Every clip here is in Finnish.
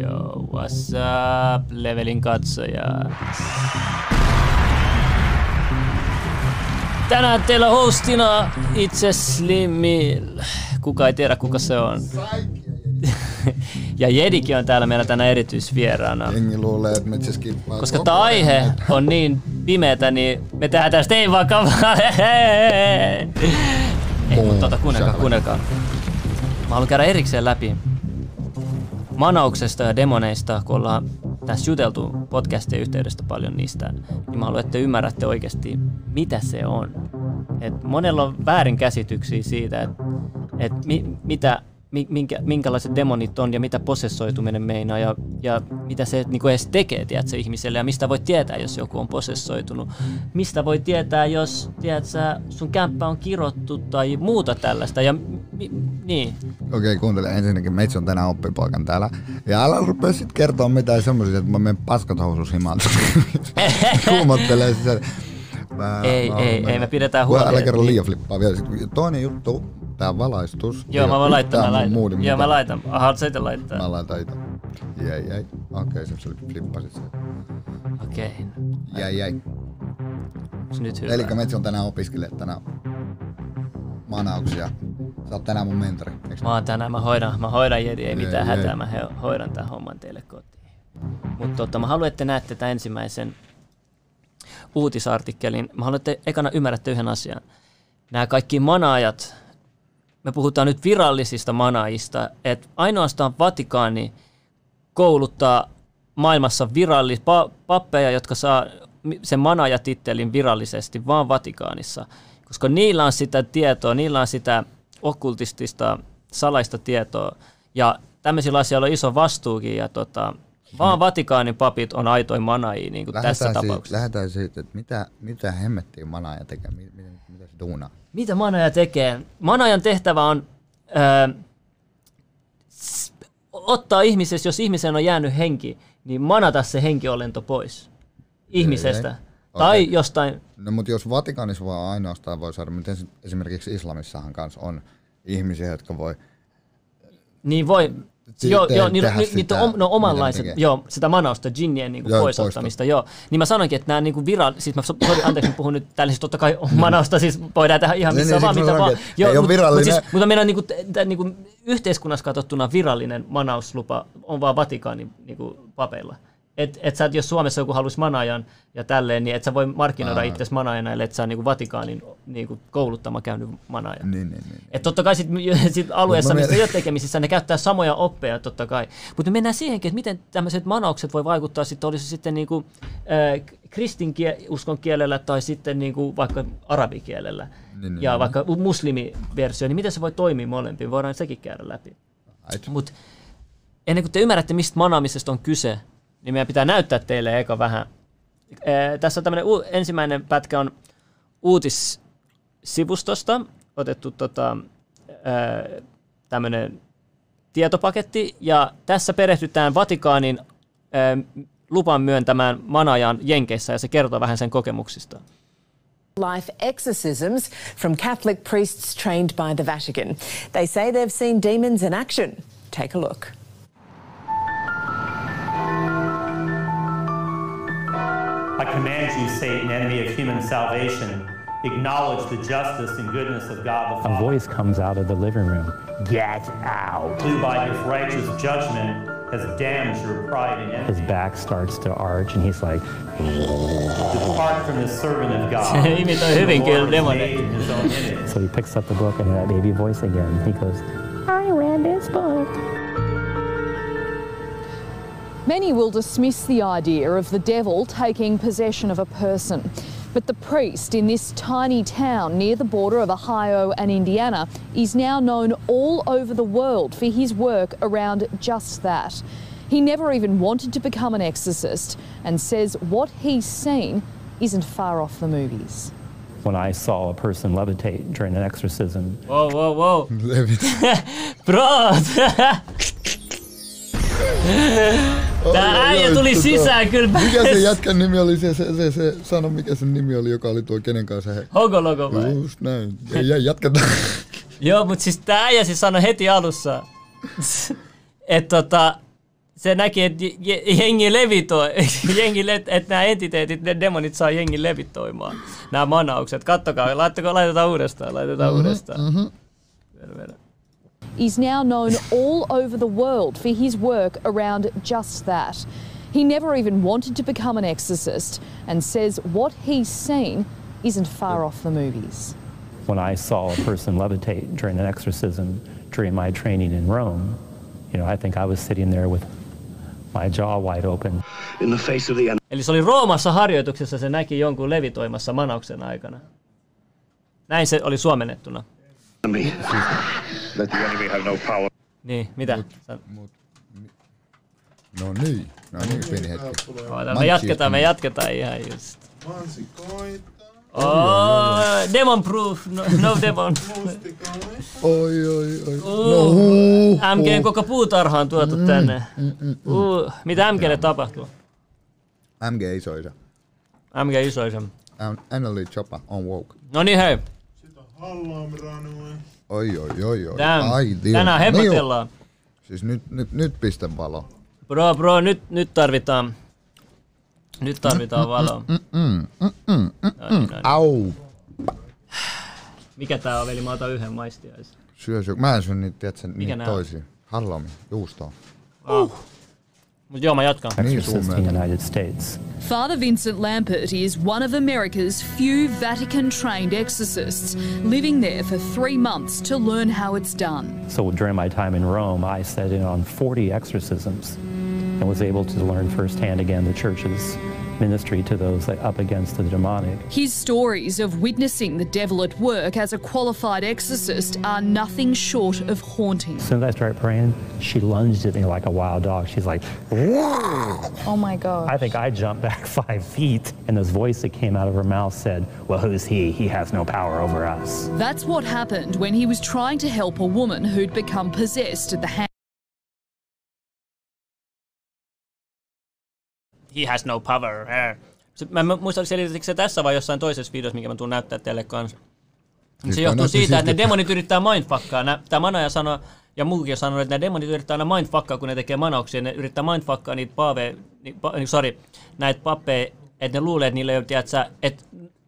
Yo, what's up, levelin katsoja? Tänään teillä hostina itse Slimil. Kuka ei tiedä, kuka se on. ja Jedikin on täällä meillä tänä erityisvieraana. Jengi luulee, että me. Koska tämä aihe on niin pimeätä, niin me tehdään tästä ei vakavaa. ei, mutta tota, kuunnelkaa, kuunnelkaa. Mä haluan käydä erikseen läpi manauksesta ja demoneista, kun ollaan tässä juteltu podcastien yhteydestä paljon niistä, niin mä haluan, että te ymmärrätte oikeasti, mitä se on. Et monella on väärinkäsityksiä siitä, että et mi, mitä minkä, minkälaiset demonit on ja mitä posessoituminen meinaa ja, ja mitä se niin edes tekee tiedätkö, ihmiselle ja mistä voi tietää, jos joku on posessoitunut. Mistä voi tietää, jos tiedätkö, sun kämppä on kirottu tai muuta tällaista. Ja, mi, niin. Okei, okay, kuuntele ensinnäkin. Meitsi on tänään oppipoikan täällä. Ja älä rupea sit kertoa mitään semmoisia, että mä menen paskat housus himaan. Kuumottelee sitä. Mä, ei, mä ei, ei, me pidetään huolta. Älä kerro liian flippaa vielä. Toinen juttu, tää valaistus. Joo, mä voin laittaa, mä laitan. Joo, mä laitan. Haluatko sä itse laittaa? Mä laitan itse. Jäi, jäi. Okei, okay, se flippasit sen. Okei. Okay. Jäi, jäi. Nyt hyvä. Eli Metsi on tänään opiskelija tänään manauksia. Sä oot tänään mun mentori. Mä oon tänään, mä hoidan, mä hoidan Jedi, ei mitään ei, hätää, mä hoidan tämän homman teille kotiin. Mutta tota, mä haluan, että näette tämän ensimmäisen uutisartikkelin. Mä haluan, että ekana ymmärrätte yhden asian. Nämä kaikki manaajat, me puhutaan nyt virallisista manaajista, että ainoastaan Vatikaani kouluttaa maailmassa virallis pappeja, jotka saa sen manaajatittelin virallisesti vaan Vatikaanissa, koska niillä on sitä tietoa, niillä on sitä okkultistista salaista tietoa ja tämmöisillä asioilla on iso vastuukin ja tota, vaan Vatikaanin papit on aitoin manaajia niin kuin tässä siitä, tapauksessa. Lähdetään siitä, että mitä, mitä hemmettiin manaaja tekee, mitä, mitä se duunaa? Mitä manaaja tekee? Manaajan tehtävä on öö, ottaa ihmisessä, jos ihmisen on jäänyt henki, niin manata se henkiolento pois ihmisestä. Ei, ei. Tai okay. jostain... No mutta jos Vatikaanissa vaan ainoastaan voi saada, miten esimerkiksi islamissahan kanssa on ihmisiä, jotka voi... Niin voi, joo, joo niin, niin, niin on, no omanlaiset, joo, sitä manausta, jinnien niin joo, poisottamista, joo. Niin mä sanoinkin, että nämä niin kuin viral, siis mä, sorry, anteeksi, mä puhun nyt täällä siis totta kai manausta, siis voidaan tehdä ihan missä niin, vaan, mitä vaan. Joo, ei mutta, mutta, siis, mutta meidän niin kuin, t- niin kuin yhteiskunnassa katsottuna virallinen manauslupa on vaan Vatikaanin niin kuin papeilla. Et, et sä, jos Suomessa joku haluaisi manaajan ja tälleen, niin et sä voi markkinoida itse manaajana, ellei et sä niinku Vatikaanin niinku kouluttama käynyt manaaja. Niin, niin, niin. Et totta kai sit, sit alueessa, missä ei ole tekemisissä, ne käyttää samoja oppeja totta kai. Mutta me mennään siihenkin, että miten tämmöiset manaukset voi vaikuttaa sitten, olisi sitten niinku, äh, kristinuskon kielellä tai sitten niinku vaikka arabikielellä. Niin, niin, ja niin, vaikka niin. muslimiversio, niin miten se voi toimia molempiin? Voidaan sekin käydä läpi. Mutta ennen kuin te ymmärrätte, mistä manaamisesta on kyse, niin meidän pitää näyttää teille eka vähän. Ee, tässä on tämmöinen u- ensimmäinen pätkä on uutissivustosta otettu tota, tämmöinen tietopaketti, ja tässä perehdytään Vatikaanin ää, lupan myöntämään manajan Jenkeissä, ja se kertoo vähän sen kokemuksista. life exorcisms from Catholic priests trained by the Vatican. They say they've seen demons in action. Take a look. I command you, Satan, enemy of human salvation, acknowledge the justice and goodness of God the Father. A voice comes out of the living room. Get out. Who by his righteous judgment has damned your pride and envy. His back starts to arch and he's like, Depart from the servant of God. so he picks up the book and that baby voice again. He goes, I read this book. Many will dismiss the idea of the devil taking possession of a person. But the priest in this tiny town near the border of Ohio and Indiana is now known all over the world for his work around just that. He never even wanted to become an exorcist and says what he's seen isn't far off the movies. When I saw a person levitate during an exorcism. Whoa, whoa, whoa. Levitate. Bro! Tää äijä tuli sisään kyllä. Mikä se jätkän nimi oli? Se, se, se, se sano, mikä sen nimi oli, joka oli tuo kenen kanssa. He... Hogologo vai? Just näin. Ei, jatketa. Joo, mutta siis tää äijä siis sanoi heti alussa, että tota, se näki, että je- jengi levitoi, jengi, le- että nämä entiteetit, ne demonit saa jengi levitoimaan. Nämä manaukset. Kattokaa, laittakaa, laitetaan uudestaan, laitetaan mm-hmm, uudestaan. Mm-hmm. Is now known all over the world for his work around just that. He never even wanted to become an exorcist and says what he's seen isn't far off the movies. When I saw a person levitate during an exorcism during my training in Rome, you know, I think I was sitting there with my jaw wide open. In the face of the enemy. Eli se oli Roomassa harjoituksessa, se näki jonkun levitoimassa manauksen aikana. Näin se oli suomennettuna. Let the enemy have no power. Niin, mitä? Sä- No niin, no niin, pieni hetki. Oota, me jatketaan, me jatketaan ihan just. Oh, demon proof, no, no demon. Oi, oi, oi. No, Uh, MGn koko puutarha on tuotu tänne. Uh, mitä MGlle tapahtuu? MG isoisa. MG isoisa. Annalie Choppa on woke. No niin hei, Oi, oi, oi, oi. Damn. Ai, Dio. tänään joo. hepotellaan. Siis nyt, nyt, nyt pistä valo. Bro, bro, nyt, nyt tarvitaan, nyt tarvitaan valoa. No niin, no niin. Au. Mikä tää on, veli? Mä otan yhden maistiaisen. Syö, syö. Mä en syö niitä, tiedätkö, niitä toisia. Halloumi, juustoa. Mut joo, mä jatkan. Exorcist in the. United States. Father Vincent Lampert is one of America's few Vatican trained exorcists, living there for three months to learn how it's done. So during my time in Rome, I sat in on 40 exorcisms and was able to learn firsthand again the church's ministry to those like, up against the demonic. His stories of witnessing the devil at work as a qualified exorcist are nothing short of haunting. As soon as I started praying, she lunged at me like a wild dog. She's like, Whoa! Oh my God. I think I jumped back five feet, and this voice that came out of her mouth said, Well, who's he? He has no power over us. That's what happened when he was trying to help a woman who'd become possessed at the hands. He has no power. Se, mä en muista, selitettikö se tässä vai jossain toisessa videossa, minkä mä tuun näyttää teille kanssa. Se johtuu siitä, että ne demonit yrittää mindfuckaa. Tämä manaja sanoi, ja muukin on sanonut, että ne demonit yrittää aina mindfuckaa, kun ne tekee manauksia. Ne yrittää mindfuckaa niitä paaveja, ni, pa, niin, sorry, näitä pappeja, että ne luulee, että niille ei ole, että,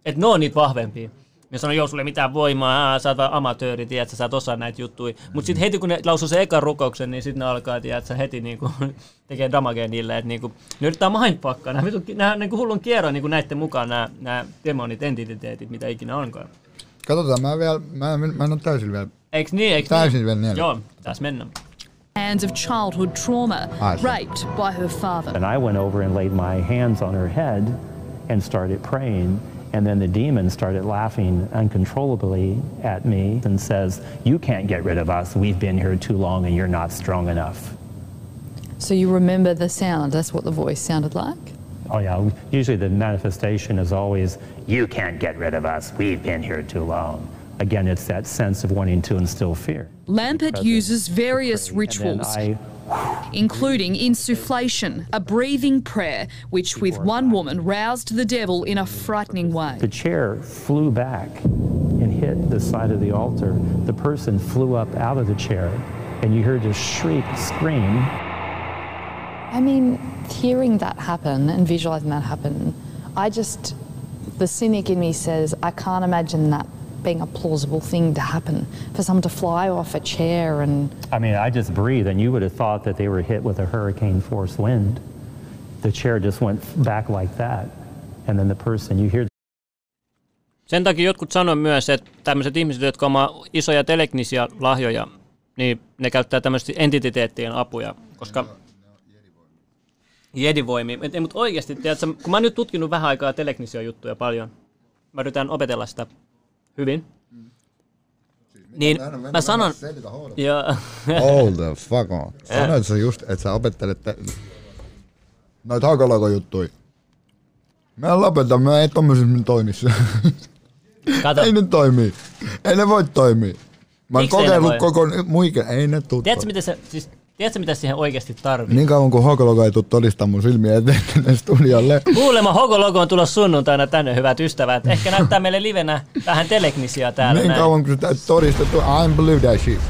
että ne on niitä vahvempia. Ne sanoo, joo, sulle ei mitään voimaa, aa, sä oot vaan amatööri, tiedätkö, sä et osaa näitä juttuja. Mutta sitten heti kun ne lausuu sen ekan rukouksen, niin sitten ne alkaa, tiedätkö, heti niinku, tekee damagea niille, että niinku, ne yrittää mindfuckaa. Nämä, nämä niinku hullun kierron niinku näiden mukaan nämä, nämä demonit, entiteetit, mitä ikinä onkaan. Katsotaan, mä, vielä, mä, en- mä en ole täysin vielä. Eiks niin? Eiks Täysin niin? vielä niellä. Joo, tässä mennään. hands of childhood trauma, raped by her father. And I went over and laid my hands on her head and started praying. And then the demon started laughing uncontrollably at me and says, You can't get rid of us. We've been here too long and you're not strong enough. So you remember the sound? That's what the voice sounded like? Oh, yeah. Usually the manifestation is always, You can't get rid of us. We've been here too long. Again, it's that sense of wanting to instill fear. Lampert uses various And then rituals, I including insufflation, a breathing prayer, which with one woman roused the devil in a frightening way. The chair flew back and hit the side of the altar. The person flew up out of the chair, and you heard a shriek, scream. I mean, hearing that happen and visualizing that happen, I just, the cynic in me says, I can't imagine that being a plausible thing to happen for someone to fly off a chair and I mean, I just breathed, and you would have thought that they were hit with a hurricane force wind. The chair just went back like that, and then the person, you hear Sen takia jotkut sanoo myös, että tämmöiset ihmiset, jotka omaa isoja teleknisiä lahjoja, niin ne käyttää tämmöistä entiteettien apuja, koska jedivoimia. Mutta mut oikeasti, tiedätkö, kun mä oon nyt tutkinut vähän aikaa teleknisia juttuja paljon, mä yritän opetella sitä hyvin, niin mä sanon... Ja, Hold the fuck on. Sanoit sä just, että sä opettelet te... noita haukalogo-juttui. Mä lopetan, mä ei tommosessa toimissa. kato, ei ne toimi. Ei ne voi toimia. Mä oon kokeillut koko muiken, ei ne tuu. tiedätkö, mitä se, siis, tiedätkö, mitä siihen oikeasti tarvii? Niin kauan kuin haukalogo ei tuu todistaa mun silmiä eteen tänne studiolle. Kuulemma Hogologo on tulossa sunnuntaina tänne, hyvät ystävät. Ehkä näyttää meille livenä vähän teleknisiä täällä. niin näin. kauan kuin sitä todistettu, I believe that shit.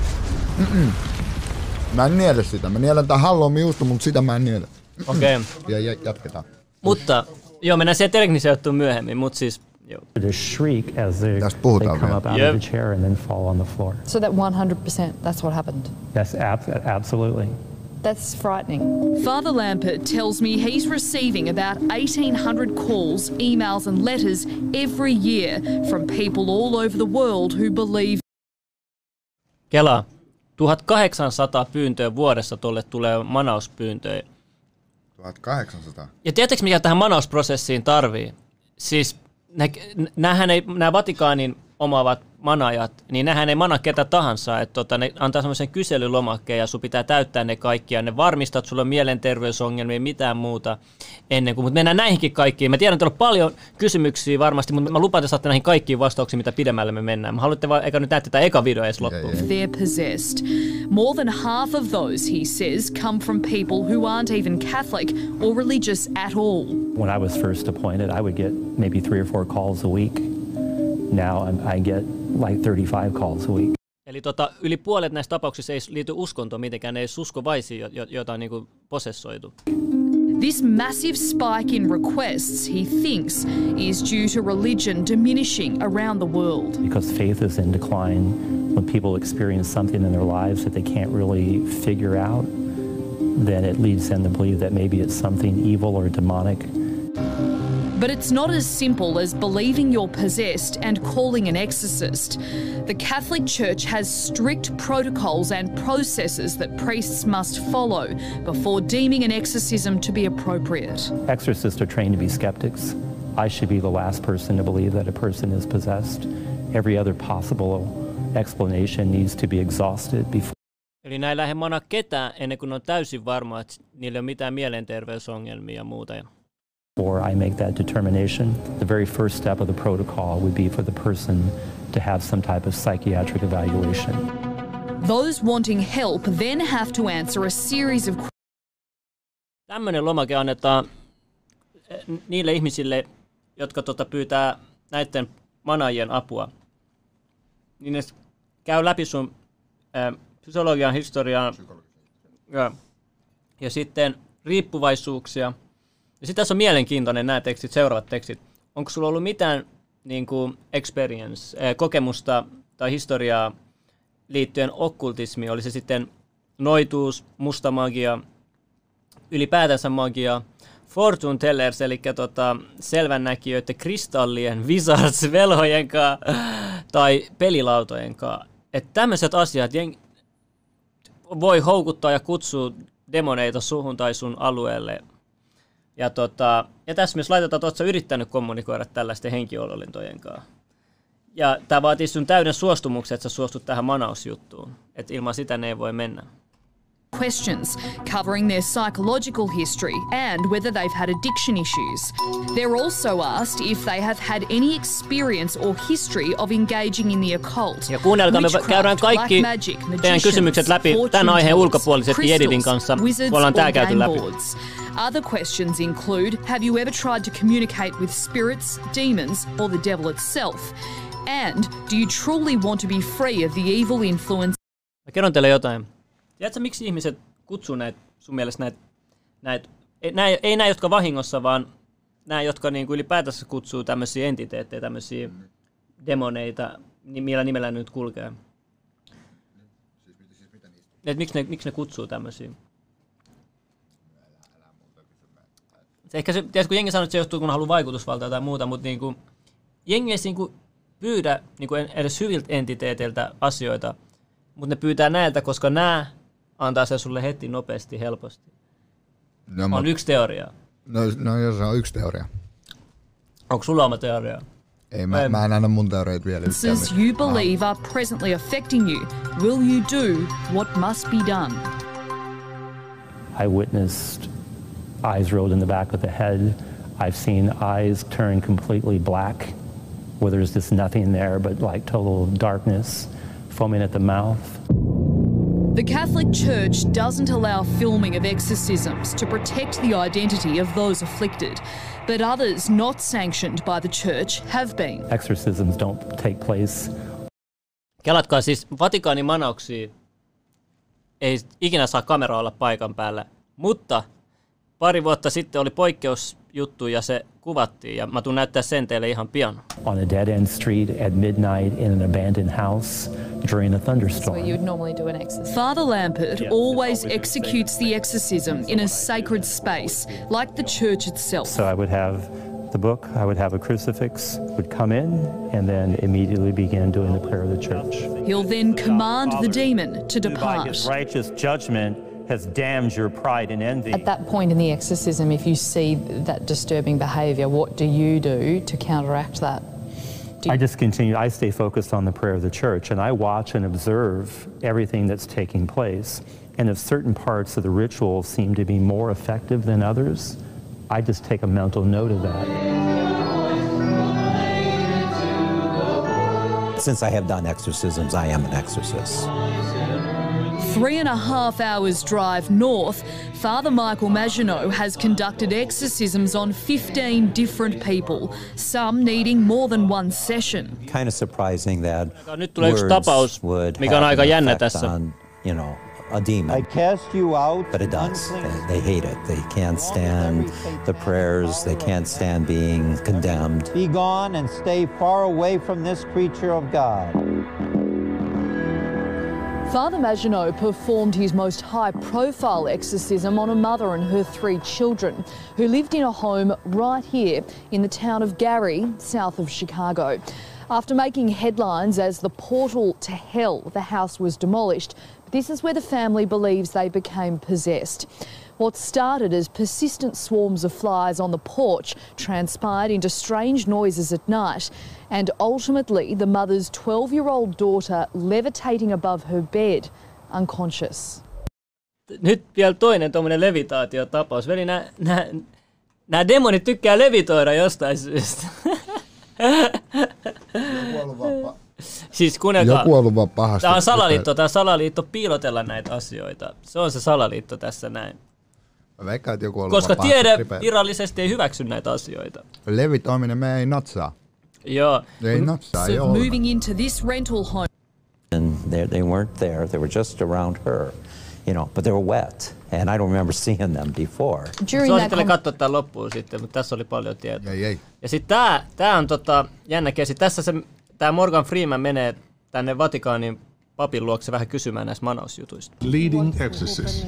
Mä en niele sitä. Mä nielen tää halloumi juusto, mutta sitä mä en niele. Okei. Okay. Ja, ja jatketaan. Mutta, joo, mennään siihen tekniseen juttuun myöhemmin, mutta siis, joo. To shriek as they, they come vielä. up out Yep. of the chair and then fall on the floor. So that 100%, that's what happened. Yes, ab- absolutely. That's frightening. Father Lampert tells me he's receiving about 1,800 calls, emails, and letters every year from people all over the world who believe Kela, 1800 pyyntöä vuodessa tuolle tulee manauspyyntöjä. 1800. Ja tiedättekö mikä tähän manausprosessiin tarvii? Siis nämä Vatikaanin omaavat manajat, niin nähän ei mana ketä tahansa. Että tota, ne antaa semmoisen kyselylomakkeen ja sun pitää täyttää ne kaikki ja ne varmistaa, että sulla on mielenterveysongelmia mitään muuta ennen kuin. Mutta mennään näihinkin kaikkiin. Mä tiedän, että on paljon kysymyksiä varmasti, mutta mä lupaan, että saatte näihin kaikkiin vastauksiin, mitä pidemmälle me mennään. Mä haluatte vaan, eikä nyt näette tätä eka video edes loppuun. they're possessed. More than half of those, he says, come from people who aren't even Catholic or religious at all. When I was first appointed, I would get maybe three or four calls a week. Now I'm, I get like 35 calls a week. Eli tota, yli puolet näistä tapauksista ei liity uskontoon mitenkään, ne ei uskovaisia, jo- joita on niinku posessoitu. This massive spike in requests, he thinks, is due to religion diminishing around the world. Because faith is in decline, when people experience something in their lives that they can't really figure out, then it leads them to believe that maybe it's something evil or demonic. But it's not as simple as believing you're possessed and calling an exorcist. The Catholic Church has strict protocols and processes that priests must follow before deeming an exorcism to be appropriate. Exorcists are trained to be skeptics. I should be the last person to believe that a person is possessed. Every other possible explanation needs to be exhausted before. Eli näin lähde mana ketään ennen kuin on täysin varma, että niillä ei ole mitään mielenterveysongelmia ja muuta. Before I make that determination, the very first step of the protocol would be for the person to have some type of psychiatric evaluation. Those wanting help then have to answer a series of Tämmöinen lomake annetaan eh, niille ihmisille, jotka tota pyytää näiden manajien apua. Niin ne käy läpi sun äh, fysiologian, historian ja, ja sitten riippuvaisuuksia. Ja sitten tässä on mielenkiintoinen nämä tekstit, seuraavat tekstit. Onko sulla ollut mitään niin kuin experience, äh, kokemusta tai historiaa liittyen okkultismiin? Oli se sitten noituus, musta magia, ylipäätänsä magia, fortune tellers, eli tota, selvännäkijöiden, kristallien, wizards, velhojen kaa, tai pelilautojen kaa. Että tämmöiset asiat jeng... voi houkuttaa ja kutsua demoneita suhun tai sun alueelle. Ja, tota, ja tässä myös laitetaan, että sä yrittänyt kommunikoida tällaisten henkiololintojen kanssa. Ja tämä vaatii sun täyden suostumuksen, että sä suostut tähän manausjuttuun. Että ilman sitä ne ei voi mennä. Questions covering their psychological history and whether they've had addiction issues. They're also asked if they have had any experience or history of engaging in the occult. Ja kuunnelkaa, me käydään kaikki magic, teidän kysymykset läpi tämän aiheen ulkopuolisesti crystals, kanssa, wizards ollaan tää käyty läpi. boards. Other questions include Have you ever tried to communicate with spirits, demons, or the devil itself? And do you truly want to be free of the evil influence? Mä kerron teille jotain. Tiedätkö, miksi ihmiset kutsuu näitä, sun mielestä näitä, näitä ei, nää, ei nämä, jotka vahingossa, vaan nämä, jotka niinku ylipäätänsä kutsuu tämmöisiä entiteettejä, tämmöisiä demoneita, niin millä nimellä ne nyt kulkee. Et miksi, ne, miksi ne kutsuu tämmöisiä? Se ehkä se, tiedätkö, kun jengi sanoo, että se johtuu, kun haluaa vaikutusvaltaa tai muuta, mutta niinku, jengi ei niinku pyydä niinku edes hyviltä entiteeteiltä asioita, mutta ne pyytää näiltä, koska nämä antaa se sulle heti nopeasti, helposti. No, On mut- yksi teoria. no, no jos se on yksi teoria. Onko sulla oma teoria? Ei, mä, mä en anna mun teorioita vielä. Answers you believe are presently affecting you. Will you do what must be done? I witnessed eyes rolled in the back of the head. I've seen eyes turn completely black, where there's just nothing there but like total darkness, foaming at the mouth. The Catholic Church doesn't allow filming of exorcisms to protect the identity of those afflicted, but others not sanctioned by the Church have been. Exorcisms don't take place Kelatkaa siis Vatikaanin manauksia. ei ikinä saa kamera olla paikan päällä. Mutta pari vuotta sitten oli poikkeusjuttu ja se kuvattiin ja mä tuun näyttää sen teille ihan pian. On a dead end street at midnight in an abandoned house during a thunderstorm. Where you would normally do an exorcism. Father Lampert always executes the exorcism in a sacred space, like the church itself. So I would have the book, I would have a crucifix, would come in, and then immediately begin doing the prayer of the church. He'll then command the demon to By depart. his righteous judgment has damned your pride and envy. At that point in the exorcism, if you see that disturbing behaviour, what do you do to counteract that? Do I just continue, I stay focused on the prayer of the church, and I watch and observe everything that's taking place. And if certain parts of the ritual seem to be more effective than others, I just take a mental note of that. Since I have done exorcisms, I am an exorcist. Three and a half hours drive north, Father Michael Maginot has conducted exorcisms on 15 different people, some needing more than one session. Kind of surprising that Nyt tulee yksi words tapaus, would mikä on have aika an jännä effect tässä. on, you know, a demon. I cast you out. But it does. They, they hate it. They can't stand the prayers. They can't stand being condemned. Be gone and stay far away from this creature of God. Father Maginot performed his most high profile exorcism on a mother and her three children who lived in a home right here in the town of Gary, south of Chicago. After making headlines as the portal to hell, the house was demolished. This is where the family believes they became possessed. What started as persistent swarms of flies on the porch transpired into strange noises at night, and ultimately the mother's 12 year old daughter levitating above her bed, unconscious. Nyt vielä toinen tuommoinen levitaatiotapaus. Veli, nämä, nämä, nämä demonit tykkää levitoida jostain syystä. siis kuunnelkaa. Joku on ollut vaan pahasti. Tämä on salaliitto, tämä on salaliitto piilotella näitä asioita. Se on se salaliitto tässä näin. Mä veikkaan, että joku on ollut Koska tiede virallisesti ei hyväksy näitä asioita. Levitoiminen me ei natsaa. Joo. Ei natsaa, ei So moving into this rental home. And they, they weren't there. They were just around her, you know, but they were wet. And I don't remember seeing them before. During that Suosittelen katsoa tämän loppuun sitten, mutta tässä oli paljon tietoa. Ei, ei. Ja sitten tää, tää on tota, jännä kesi. Tässä se, tää Morgan Freeman menee tänne Vatikaanin papin luokse vähän kysymään näistä manausjutuista. leading exorcist.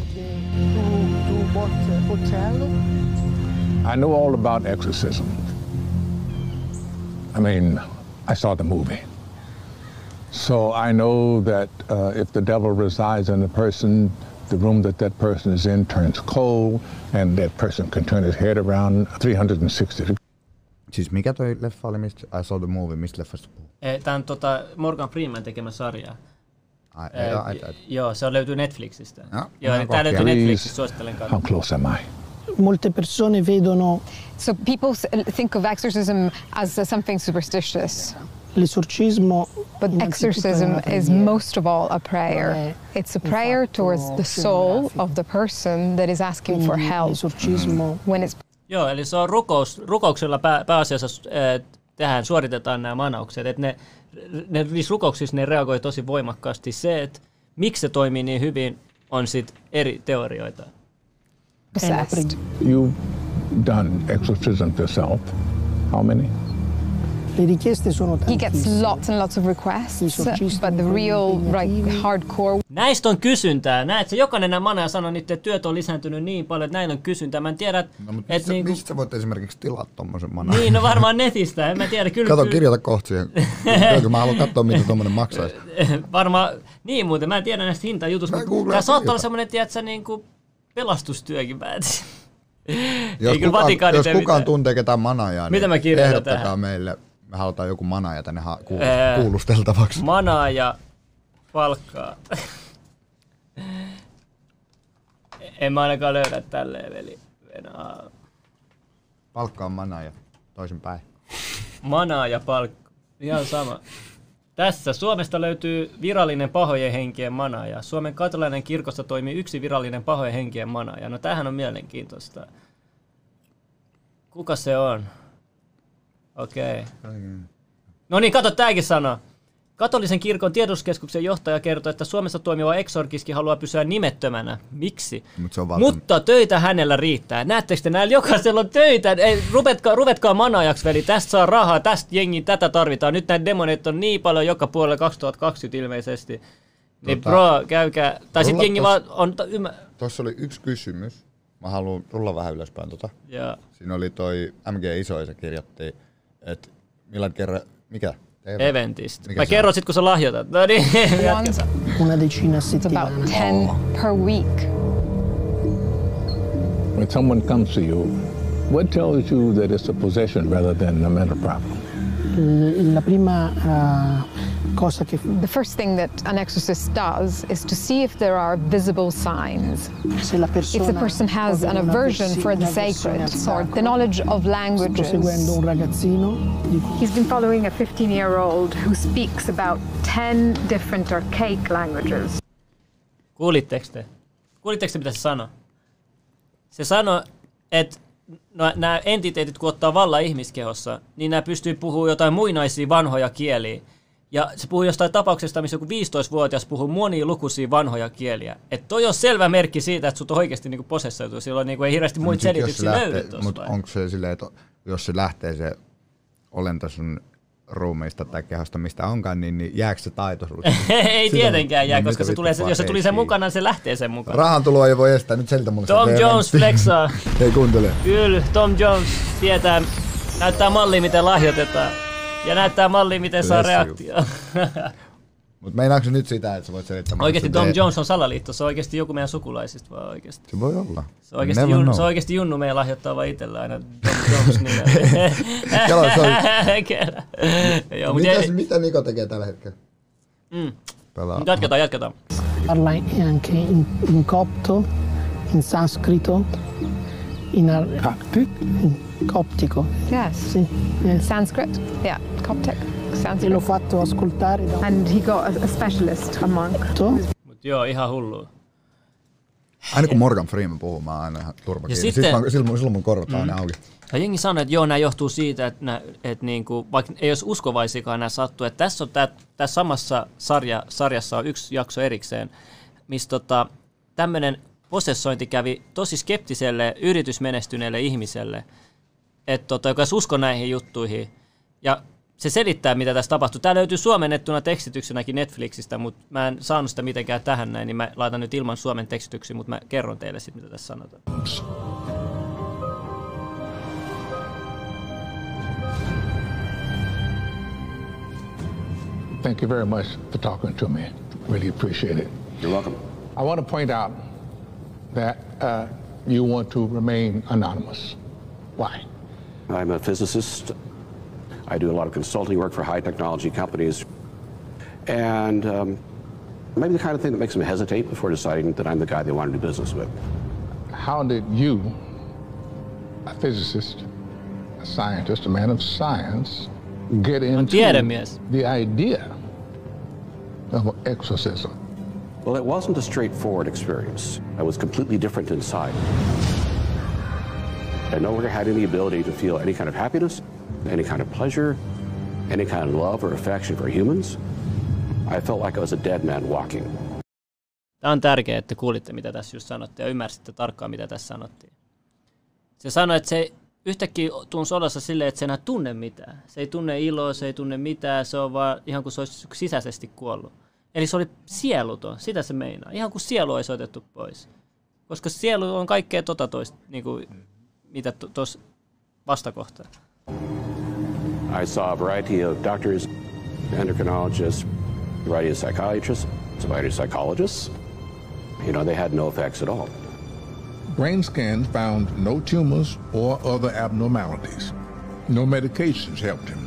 I know all about exorcism. I mean, I saw the movie. So I know that uh, if the devil resides in a person, the room that that person is in turns cold, and that person can turn his head around 360 degrees. Siis mikä toi leffa oli, mistä I saw the movie, mistä leffasta puhuu? Tämä on tota Morgan Freeman tekemä sarja. Ai, ei, ai, ai. Joo, se on löytyy Netflixistä. Joo, Joo, niin tää löytyy. Netflixistä, suosittelen How katsomaan. close am I? Molte persone vedono So people think of exorcism as something superstitious, l'esorcismo but exorcism is most of all a prayer. It's a prayer towards the soul of the person that is asking for help. l'esorcismo When it's Joo, eli se on rukous, rukouksella pää, pääasiassa äh, tehdään, suoritetaan nämä manaukset. Et ne, ne, niissä rukouksissa ne reagoi tosi voimakkaasti. Se, että miksi se toimii niin hyvin, on sit eri teorioita. Possessed. You've done exorcisms yourself. How many? He gets lots and lots of requests, but the real, like, impegnativi. hardcore Näistä on kysyntää. Näet, se jokainen nämä manaja sanoo, että työt on lisääntynyt niin paljon, että näillä on kysyntää. Mä en tiedä, että No, mutta et mistä, niinku, mistä voit esimerkiksi tilata tommosen manan? Niin, no varmaan netistä. En mä tiedä. Kyllä, Kato, kirjoita kohta siihen. Kyllä, mä haluan katsoa, mitä tommonen maksaisi. Varmaan, niin muuten, mä en tiedä näistä hintajutusta, tämä saattaa olla semmoinen, tiedätkö, niin kuin pelastustyökin päätin. Jos, Ei kukaan, jos kukaan mitään. tuntee ketään manajaa, Mitä niin mä kirjoitan ehdottakaa tähän? meille. Me halutaan joku manaja tänne ha- kuulus- Ää, kuulusteltavaksi. Manaa ja palkkaa. en mä ainakaan löydä tälleen, veli. Venaa. Palkkaa manaja toisinpäin. Manaa ja palkka. Ihan sama. Tässä Suomesta löytyy virallinen pahojen henkien manaaja. Suomen katolainen kirkossa toimii yksi virallinen pahojen henkien manaaja. No tämähän on mielenkiintoista. Kuka se on? Okei. Okay. No niin, kato, tääkin sanoo. Katolisen kirkon tiedotuskeskuksen johtaja kertoi, että Suomessa toimiva eksorkiski haluaa pysyä nimettömänä. Miksi? Mut se on Mutta töitä hänellä riittää. Näettekö te näillä jokaisella on töitä? Ei, ruvetkaa, ruvetkaa manajaksi, veli. Tästä saa rahaa, tästä jengi, tätä tarvitaan. Nyt näitä demoneita on niin paljon joka puolella 2020 ilmeisesti. Niin Tota, bro, käykää. Tai sitten rulla jengi tos- vaan on... Ymmär... Tuossa oli yksi kysymys. Mä haluan tulla vähän ylöspäin tota. Joo. Siinä oli toi MG Isoisa kirjoitti, että milloin kerran, mikä? Eventistä. Mikä Mä kerron sit, kun sä lahjoitat. No niin, jatka. Una decina a It's about settimana. 10 per week. When someone comes to you, what tells you that it's a possession rather than a mental problem? L- La prima eh, cosa che The first thing that an exorcist does is to see if there are visible signs. se la If the person has an aversion for the sacred or the knowledge of sto languages. seguendo un ragazzino He's been following a 15 year old who speaks about 10 different archaic languages. Kuulitteko te? Kuulitteko te, mitä se sanoi? Se sanoi, että no, nämä entiteetit, kun ottaa valla ihmiskehossa, niin nämä pystyy puhumaan jotain muinaisia vanhoja kieliä. Ja se puhuu jostain tapauksesta, missä joku 15-vuotias puhuu monia lukuisia vanhoja kieliä. Että toi on selvä merkki siitä, että sut on oikeasti niinku posessoitu. Silloin niinku ei hirveästi muita se selityksiä löydy lähtee- tuossa. Mut onko se silleen, että jos se lähtee se olento sun ruumiista tai kehosta, mistä onkaan, niin, niin jääkö se taito sulle? ei tietenkään jää, no koska se tulee, jos se tuli sen mukana, se lähtee sen mukaan. Rahan tulo ei voi estää, nyt selitä mulle. Tom Jones flexaa. Ei kuuntele. Kyllä, Tom Jones tietää, näyttää mallia, miten lahjoitetaan. Ja näyttää mallia, miten saa reaktio. Mut meinaatko se nyt sitä, että sä voit selittää Oikeasti Tom teidän- Jones on salaliitto, se on oikeasti joku meidän sukulaisista vaan oikeasti. Se voi olla. Se on oikeasti, know. se on oikeasti Junnu meidän lahjoittaa vaan itsellä aina Tom Jones nimellä. Kela, se on-. Joo, Mitäs, mitä Niko tekee tällä hetkellä? Mm. Pelaa. Jatketaan, jatketaan. parla anche in, in copto, in sanscrito, in ar- in coptico. Yes. Sì, eh. Sanskrit. Yeah, Coptic. E Sanskrit. l'ho fatto ascoltare da And he got a, a specialist, a monk. Mut joo, ihan hullu. Aina kun Morgan Freeman puhuu, mä aina kiinni. sitten- Sitten... Silloin, silloin, silloin mun korvat on aina Mm. auki. Ja jengi sanoi, että joo, nämä johtuu siitä, että, nää, että niinku, vaikka ei olisi uskovaisikaan nämä sattuu, että tässä on tää, tässä samassa sarja, sarjassa on yksi jakso erikseen, missä tota, tämmöinen posessointi kävi tosi skeptiselle, yritysmenestyneelle ihmiselle, että tota, joka ei usko näihin juttuihin. Ja se selittää, mitä tässä tapahtuu. Tämä löytyy suomennettuna tekstityksenäkin Netflixistä, mutta mä en saanut sitä mitenkään tähän näin, niin mä laitan nyt ilman suomen tekstityksiä, mutta mä kerron teille sitten, mitä tässä sanotaan. Thank you very much for talking to me. Really appreciate it. You're welcome. I want to point out that uh, you want to remain anonymous. Why? I'm a physicist. I do a lot of consulting work for high technology companies. And um, maybe the kind of thing that makes them hesitate before deciding that I'm the guy they want to do business with. How did you, a physicist, a scientist, a man of science, get into tiedemies. the idea of exorcism? Well, it wasn't a straightforward experience. I was completely different inside. I no longer had any ability to feel any kind of happiness, any kind of pleasure, any kind of love or affection for humans. I felt like I was a dead man walking. Tämä on tärkeää, että kuulitte, mitä tässä just sanottiin ja ymmärsitte tarkkaan, mitä tässä sanottiin. Se sanoi, että se yhtäkkiä tunsi olossa silleen, että se enää tunne mitään. Se ei tunne iloa, se ei tunne mitään, se on vaan ihan kuin se olisi sisäisesti kuollut. Eli se oli sieluton, sitä se meinaa. Ihan kuin sielu olisi otettu pois. Koska sielu on kaikkea tota toista, niin kuin, mitä tuossa vastakohtaa. I saw a variety of doctors, endocrinologists, a variety of psychiatrists, a variety of psychologists. You know, they had no effects at all. Brain scans found no tumors or other abnormalities. No medications helped him.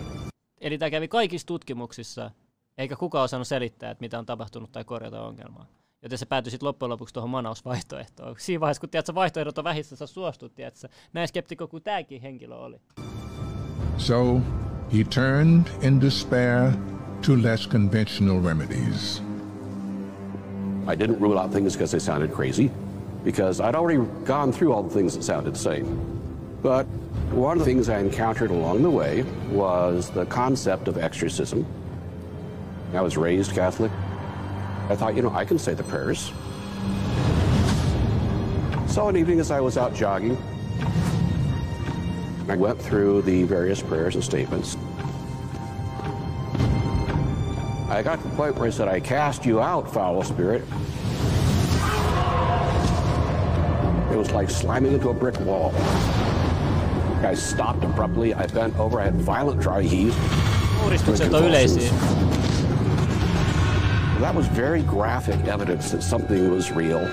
Eli tämä kävi kaikissa tutkimuksissa, eikä kukaan osannut selittää, että mitä on tapahtunut tai korjata ongelmaa. Joten se päätyi sitten loppujen lopuksi tuohon manausvaihtoehtoon. Siinä vaiheessa, kun tiedät, vaihtoehdot on vähissä, sä suostut, tiedät, näin skeptikko kuin tämäkin henkilö oli. So he turned in despair to less conventional remedies. I didn't rule out things because they sounded crazy, because I'd already gone through all the things that sounded sane. But one of the things I encountered along the way was the concept of exorcism I was raised Catholic. I thought, you know, I can say the prayers. So one evening as I was out jogging, I went through the various prayers and statements. I got to the point where I said, I cast you out, foul spirit. It was like slamming into a brick wall. I stopped abruptly. I bent over. I had violent dry on. That was very graphic evidence that something was real.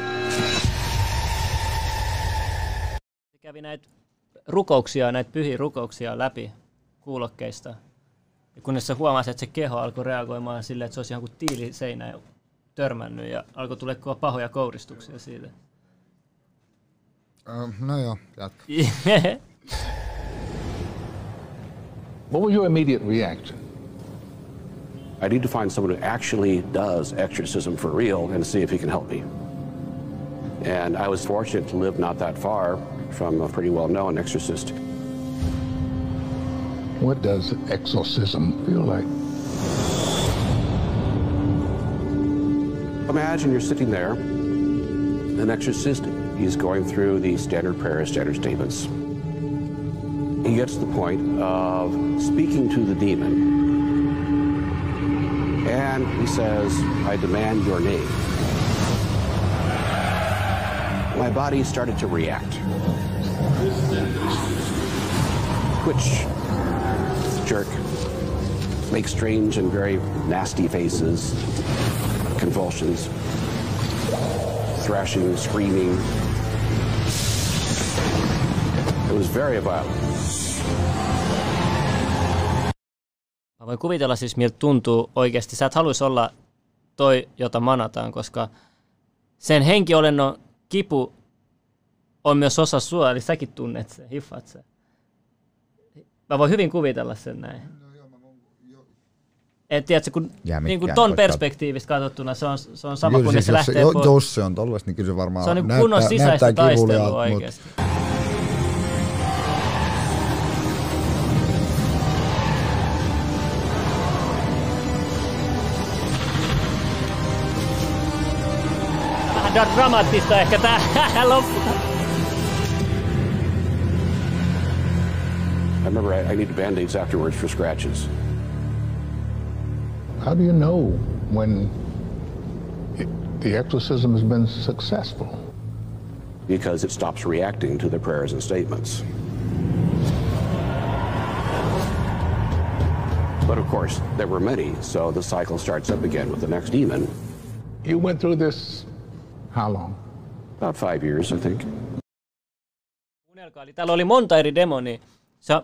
Rukouksia, näitä pyhiä rukouksia läpi kuulokkeista. Ja kunnes se huomasi, että se keho alkoi reagoimaan silleen, että se olisi jonkun tiiliseinään törmännyt ja alkoi tulla pahoja kouristuksia siitä. Uh, no joo, jatka. What was your immediate reaction? I need to find someone who actually does exorcism for real and see if he can help me. And I was fortunate to live not that far from a pretty well known exorcist. What does exorcism feel like? Imagine you're sitting there, an exorcist, is going through the standard prayers, standard statements. He gets to the point of speaking to the demon. And he says, I demand your name. My body started to react. Twitch, jerk, makes strange and very nasty faces, convulsions, thrashing, screaming. It was very violent. Mä voin kuvitella siis, miltä tuntuu oikeasti. Sä et haluaisi olla toi, jota manataan, koska sen henkiolennon kipu on myös osa sua, eli säkin tunnet sen, hiffaat sen. Mä voin hyvin kuvitella sen näin. Et tiedätkö, kun, Jää niin kuin ton perspektiivistä katsottuna se on, se on sama kuin siis se lähtee jo, pois. jos se on tollasta, niin kyllä se varmaan Se on niin näyttää, kunnon sisäistä näyttää taistelua oikeasti. Vähän dramaattista ehkä tää loppu. Remember I, I needed band-aids afterwards for scratches. How do you know when it, the exorcism has been successful? because it stops reacting to the prayers and statements. But of course, there were many, so the cycle starts up again with the next demon. You went through this how long? About five years, I think. Kuunnelkaa, eli täällä oli monta eri demonia. Se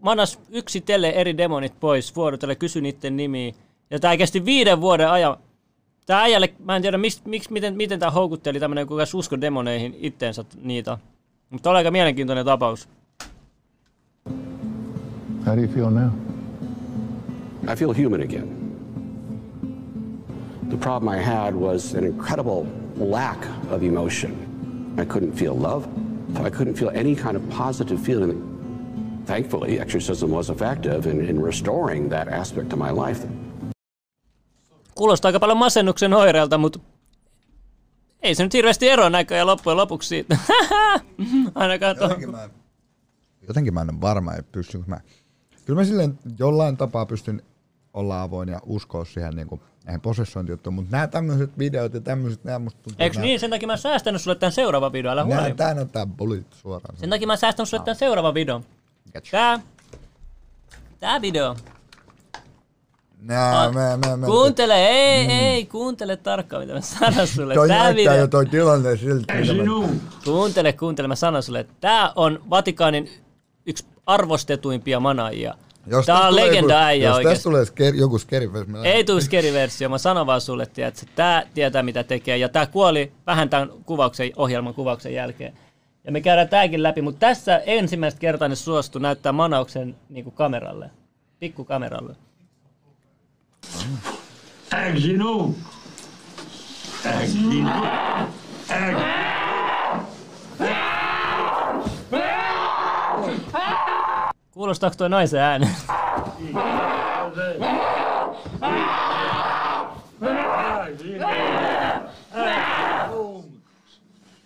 manas yksitellen eri demonit pois, vuorotelle kysy niiden nimiä. Ja tää kesti viiden vuoden ajan. Tää äijälle, mä en tiedä miksi, miksi, miten, miten tää houkutteli tämmönen, kuka usko demoneihin itteensä niitä. Mutta oli aika mielenkiintoinen tapaus. How do you feel now? I feel human again. The problem I had was an incredible lack of emotion. I couldn't feel love. I couldn't feel any kind of positive feeling. Thankfully, exorcism was effective in, in restoring that aspect of my life. Kuulostaa aika paljon masennuksen oireelta, mutta ei se nyt hirveästi eroa näköjään loppujen lopuksi siitä. Ainakaan tuohon. Jotenkin mä, jotenkin mä en ole varma, että pystynkö mä. Kyllä mä silleen jollain tapaa pystyn olla avoin ja uskoa siihen niin kuin, näihin posessointijuttuun, mutta nämä tämmöiset videot ja tämmöiset, nämä musta tuntuu, Eikö niin? Sen takia mä oon säästänyt sulle tämän seuraavan videon, älä Nää, huoli. tää näyttää bulit suoraan. Sen takia mä oon säästänyt sulle tämän seuraavan videon. Tää, tää video. Nää, mä, mä, mä, Kuuntele, ei, ei, kuuntele tarkkaan, mitä mä sanon sulle. Toi Tää video. jo toi tilanne siltä. mitä mä- Kuuntele, kuuntele, mä sanon sulle, että tää on Vatikaanin yksi arvostetuimpia manaajia. Jos Tää on legenda joku- äijä Jos tästä tulee sker, joku skeriversio, mä Ei tuu skeriversio, mä sanon vaan sulle, tiedät, että tää tietää mitä tekee. Ja tää kuoli vähän tämän kuvauksen, ohjelman kuvauksen jälkeen. Ja me käydään tääkin läpi, mutta tässä ensimmäistä kertaa ne suostu näyttää manauksen niin kuin kameralle. Pikkukameralle. Exinu! Exinu! Kuulostaako toi naisen ääni?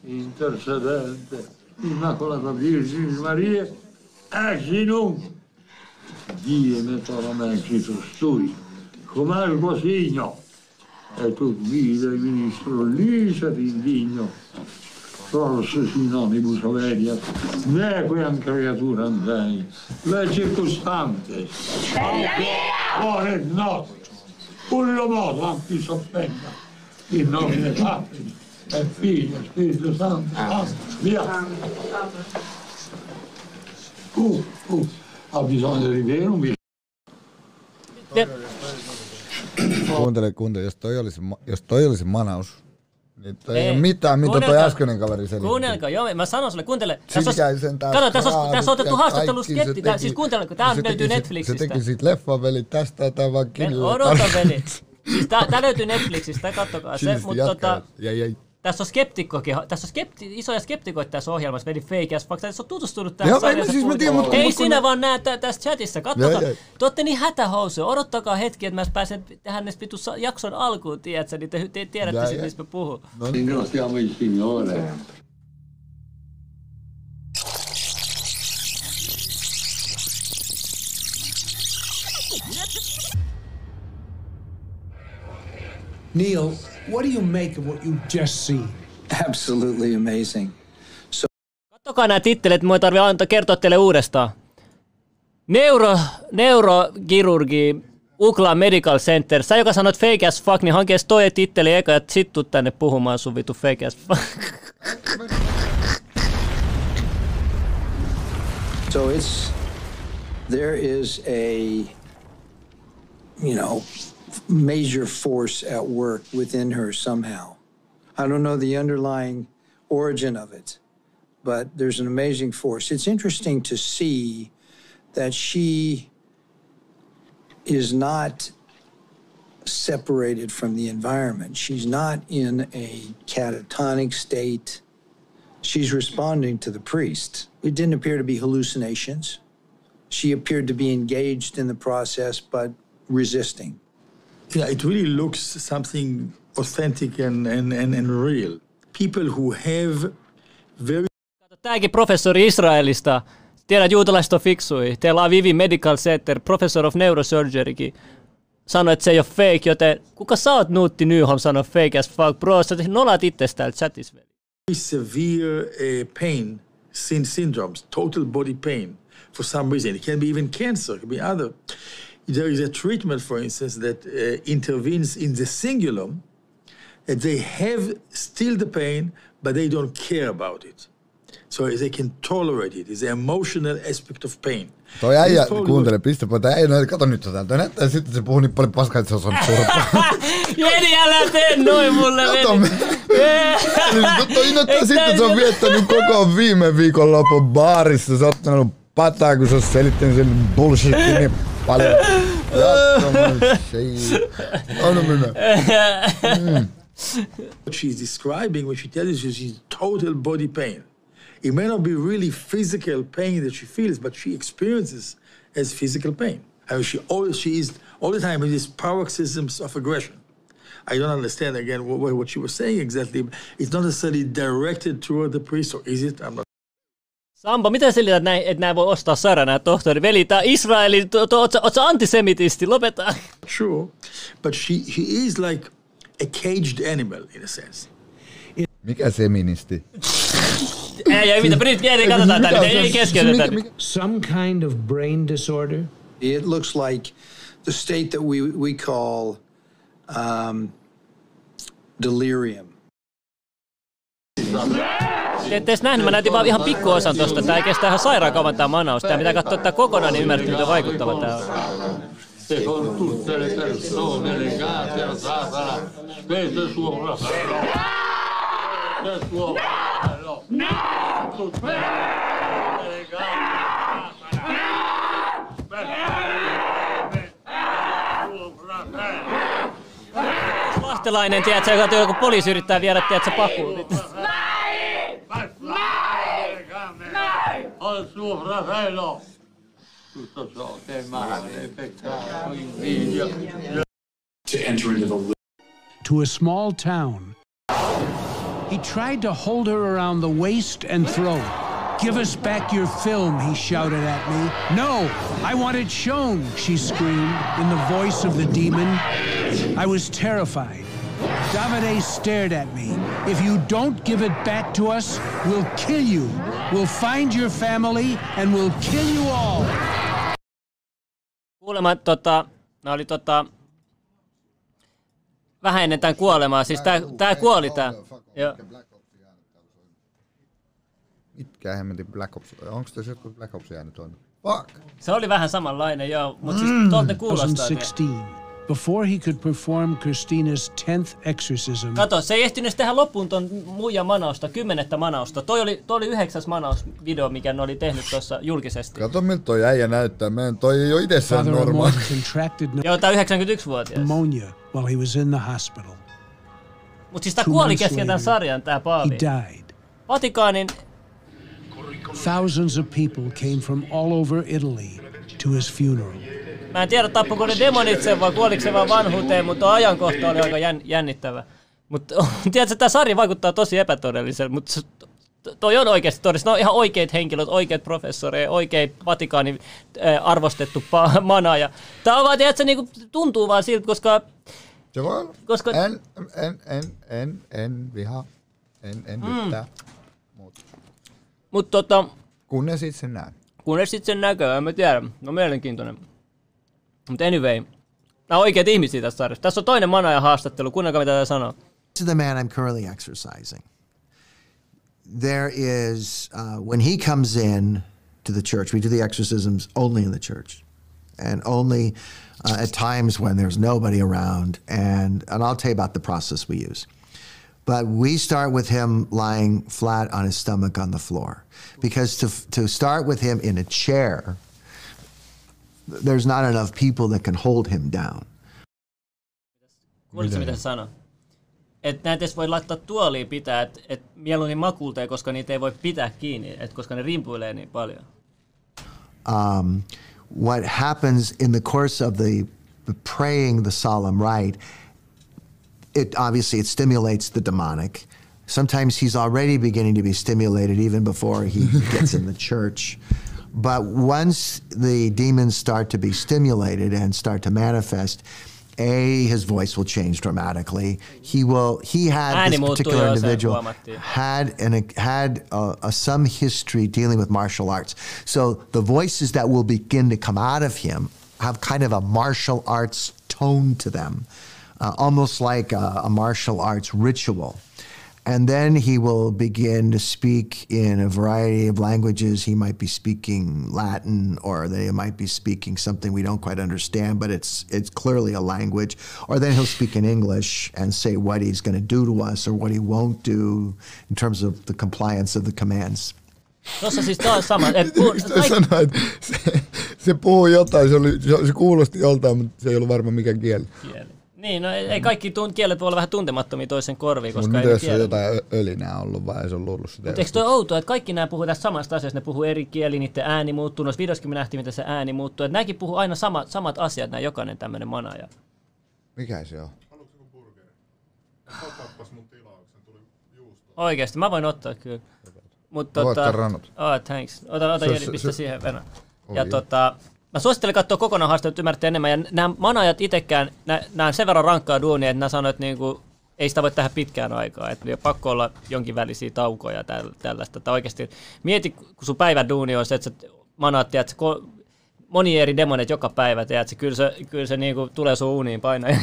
intercedente, Immacolata Virgine Maria, asinum, die me Paramentitus tui, cum ergo signo, e tu vide ministro lice indigno, forse sinonibus averiat, nequiam creatura Dei, le circostantes, ore e notte, lo modo anti sospenda, in nomine Patris, e Figlio, Spirito Santo, Amen. via. Uh, uh, ha bisogno di rivere un. Kuuntele, kuuntele, jos toi olisi, jos toi olisi manaus, niin toi ei, Ei, ole mitään, mitä toi äskeinen kaveri selitti. Kuunnelkaa, joo, mä sanon sulle, kuuntele. Tässä Sikäisen on, kato, tässä on, tässä on otettu haastattelu skepti, tää, teki- siis kuuntele, kun tää löytyy Netflixistä. Se teki siitä leffaveli tästä ja tää vaan kiljoa. odota veli. Siis tää, tää löytyy Netflixistä, kattokaa se, mutta jatkaa. tota, Jäi, jäi. Tässä on skeptikkokin, tässä on skepti, isoja skeptikoita tässä ohjelmassa, veli fake as fuck. Tässä on tutustunut tähän Joo, sarjaan, mä- sä siis mä tiedän, mutta- Ei sinä ne- vaan näe tä- tässä chatissa, kattokaa. Jäi. Te ootte niin hätähousuja, odottakaa hetki, että mä pääsen tähän edes vitu jakson alkuun, tiedätkö, niin te, te tiedätte sitten, mistä mä puhun. Ringraziamo il Signore. Neil, what do you make of what you just seen? Absolutely amazing. Kattokaa nämä tittelet, mä tarvii antaa kertoa teille uudestaan. Neuro, neurokirurgi Ukla Medical Center. Sä joka sanoit fake as fuck, niin hanki edes toi titteli eka ja sit tuu tänne puhumaan sun vitu fake as fuck. So it's there is a you know major force at work within her somehow. I don't know the underlying origin of it, but there's an amazing force. It's interesting to see that she is not separated from the environment. She's not in a catatonic state. She's responding to the priest. It didn't appear to be hallucinations. She appeared to be engaged in the process, but resisting. Yeah, it really looks something authentic and, and, and, and real. People who have very Tääkin professori Israelista. Tiedät, juutalaiset on fiksui. Teillä on Vivi Medical Center, professor of neurosurgerykin. Sanoi, että se ei ole fake, joten kuka sä oot Nuutti Nyholm sanoi fake as fuck. Bro, sä nolat itse täällä chatissa. veli. severe uh, pain, syn- syndromes, total body pain for some reason. It can be even cancer, it can be other. There is a treatment, for instance, that uh, intervenes in the cingulum, that they have still the pain, but they don't care about it. So they can tolerate it. It's the emotional aspect of pain. Toi äijä, This told- kuuntele, pistä pois. Tää äijä, kato nyt tätä. Toi näyttää sitten, se puhuu niin paljon paskaa, että se on saanut turpaa. Jeni, älä tee noin mulle, Kato. Niin, Toi näyttää sitten, että se on viettänyt koko viime viikon lopun baarissa. Se on ottanut pataa, kun se on selittänyt sen bullshitin niin paljon. Jatkamaan shit. Anna. What she's describing when she tells you she's total body pain. It may not be really physical pain that she feels, but she experiences as physical pain. I mean, she always she is all the time in these paroxysms of aggression. I don't understand again what, what she was saying exactly. It's not necessarily directed toward the priest, or is it? I'm not. Sampo, miten selität näin, että näin voi ostaa sairaan nämä tohtori? Veli, tää Israeli, to, to, oot, sä, antisemitisti? Lopeta. Sure, but she she is like a caged animal in a sense. Mikä seministi? Ei, ei, mitä, nyt ei, katsotaan tänne, ei, ei keskeytetä. Some kind of brain disorder. It looks like the state that we, we call um, delirium. Te ette edes nähnyt, mä näytin vaan ihan pikkuosan tosta. Tää ei kestä ihan sairaan kauan tää manaus. Tää pitää katsoa tää kokonaan, niin ymmärrätte, miten vaikuttava tää on. Lahtelainen, tiedätkö, joka joku poliisi yrittää viedä, tiedätkö, pakuun. Al suo fratello. Tutto ciò che è male, peccato, invidia. To enter into the to a small town. He tried to hold her around the waist and throat. Give us back your film, he shouted at me. No, I want it shown, she screamed in the voice of the demon. I was terrified. Davide stared at me. If you don't give it back to us, we'll kill you. We'll find your family and we'll kill you all. Kuulemma tota, nämä oli tota, vähän ennen tämän kuolemaa. Siis tää, tää kuoli tää. Joo. Mitkä hemmetin Black Ops? Onko tässä jotkut Black Ops jäänyt toimia? Fuck! Se oli vähän samanlainen, joo. Mutta siis tuolta ne kuulostaa. vielä. 2016, before he could perform Christina's 10th exorcism. Kato, se ei ehtinyt tehdä loppuun ton muijan manausta, kymmenettä manausta. Toi oli, toi oli yhdeksäs manausvideo, mikä ne oli tehnyt tuossa julkisesti. Kato miltä toi äijä näyttää. Meidän toi ei ole itsessään Father normaali. Contracted Joo, tää on 91-vuotias. pneumonia while he was in the hospital. Mut siis tää Two kuoli months kesken tämän later, sarjan, tää He Paavi. died. Vatikaanin Thousands of people came from all over Italy to his funeral. Mä en tiedä, tappuiko ne demonit sen vai kuoliko se vaan vanhuuteen, mutta ajankohta oli aika jän, jännittävä. Mutta tiedätkö, tämä sarja vaikuttaa tosi epätodelliselta, mutta toi on oikeasti todellista. Ne on ihan oikeat henkilöt, oikeat professoreja, oikein Vatikaanin äh, arvostettu pa- mana. Ja tää on vaan, tiedätkö, niinku, tuntuu vaan siltä, koska... Se olla. Koska... En, en, en, en, en viha. En, en Mm. lyttää. Mutta tota... Kunnes itse näen. Kunnes sen näkee, en mä tiedä. No mielenkiintoinen. Mutta anyway, nämä oikeat ihmisiä tässä. Tässä on toinen mana ja haastattelu, kuunnelkaa mitä tämä sanoo. to the man I'm currently exercising. There is, uh, when he comes in to the church, we do the exorcisms only in the church and only uh, at times when there's nobody around. And, and I'll tell you about the process we use. But we start with him lying flat on his stomach on the floor. Because to, to start with him in a chair, there's not enough people that can hold him down. Kuulitko mitä se sanoi? Että näitä voi laittaa tuoliin pitää, että et mieluummin makuulteen, koska niitä ei voi pitää kiinni, et koska ne rimpuilee niin paljon. um, what happens in the course of the, the praying the solemn rite, it obviously it stimulates the demonic. Sometimes he's already beginning to be stimulated even before he gets in the church. But once the demons start to be stimulated and start to manifest, a his voice will change dramatically. He will. He had this particular individual had an had a, a, some history dealing with martial arts. So the voices that will begin to come out of him have kind of a martial arts tone to them, uh, almost like a, a martial arts ritual. And then he will begin to speak in a variety of languages. He might be speaking Latin, or they might be speaking something we don't quite understand, but it's it's clearly a language. Or then he'll speak in English and say what he's going to do to us or what he won't do in terms of the compliance of the commands. Tuossa siis taas sama. Et, ku, Miksi toi sanoi, että se, se puhui jotain, se, oli, se, se kuulosti joltain, mutta se ei ollut varma mikä kieli. kieli. Niin, no ei ei kaikki tun- kielet voi olla vähän tuntemattomia toisen korviin, koska mitä ei jos ne on tiedä. jotain ölinää ollut vai ei se on luullut sitä? Mutta eikö toi outoa, että kaikki nämä puhuu tästä samasta asiasta, ne puhuu eri kieli, niiden ääni muuttuu, noissa videossakin me nähtiin, miten se ääni muuttuu, että nämäkin puhuu aina sama, samat asiat, nämä jokainen tämmöinen mana. Ja... Mikä se on? Oikeesti, mä voin ottaa kyllä. Mutta tota, ottaa ranut. Oh, thanks. Ota, ota Se- Jeri, pistä se- siihen verran. Ja tota, mä suosittelen katsoa kokonaan haastelua, että ymmärrätte enemmän. Ja nämä manajat itsekään, nämä on sen verran rankkaa duunia, että nämä sanoo, että niinku, ei sitä voi tehdä pitkään aikaa. Että pakko olla jonkin välisiä taukoja ja täl- tällaista. Tai oikeasti mieti, kun sun päivän duuni on se, että sä manaat, ko- moni eri demonet joka päivä, tiedät, kyllä se, kyllä se niinku tulee sun uniin painaa.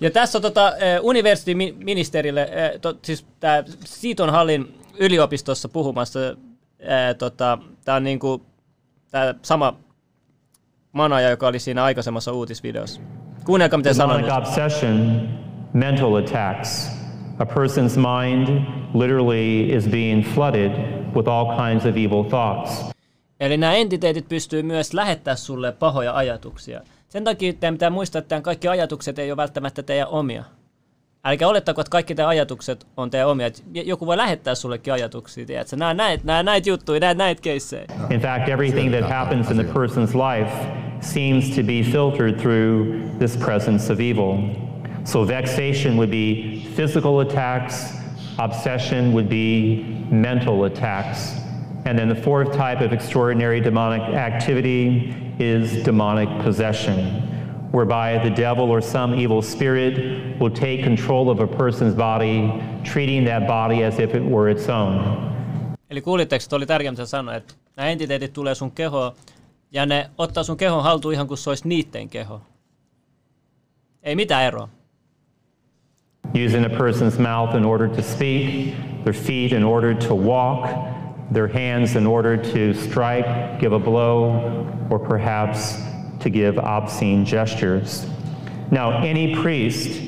Ja tässä on tota, eh, universiteeministerille, eh, to, siis tää Siiton hallin yliopistossa puhumassa, eh, tota, tämä on niinku, tää sama manaja, joka oli siinä aikaisemmassa uutisvideossa. Kuunnelkaa, miten sanon. Obsession, mental attacks. A person's mind literally is being flooded with all kinds of evil thoughts. Eli nämä entiteetit pystyy myös lähettämään sulle pahoja ajatuksia. Sen takia teidän pitää muistaa, että kaikki ajatukset ei ole välttämättä teidän omia. Älkää olettako, että kaikki teidän ajatukset on teidän omia. Joku voi lähettää sullekin ajatuksia, tiedätkö? Nää näitä, nää näitä juttuja, näitä näitä keissejä. In fact, everything that happens in the person's life seems to be filtered through this presence of evil. So vexation would be physical attacks, obsession would be mental attacks. And then the fourth type of extraordinary demonic activity is demonic possession, whereby the devil or some evil spirit will take control of a person's body, treating that body as if it were its own. Eli kuulitteko, että oli tärkeää, mitä sanoa, että nämä entiteetit tulee sun kehoon ja ne ottaa sun kehon haltuun ihan kuin se olisi niitten keho. Ei mitään eroa. Using a person's mouth in order to speak, their feet in order to walk, their hands in order to strike, give a blow, or perhaps to give obscene gestures. Now, any priest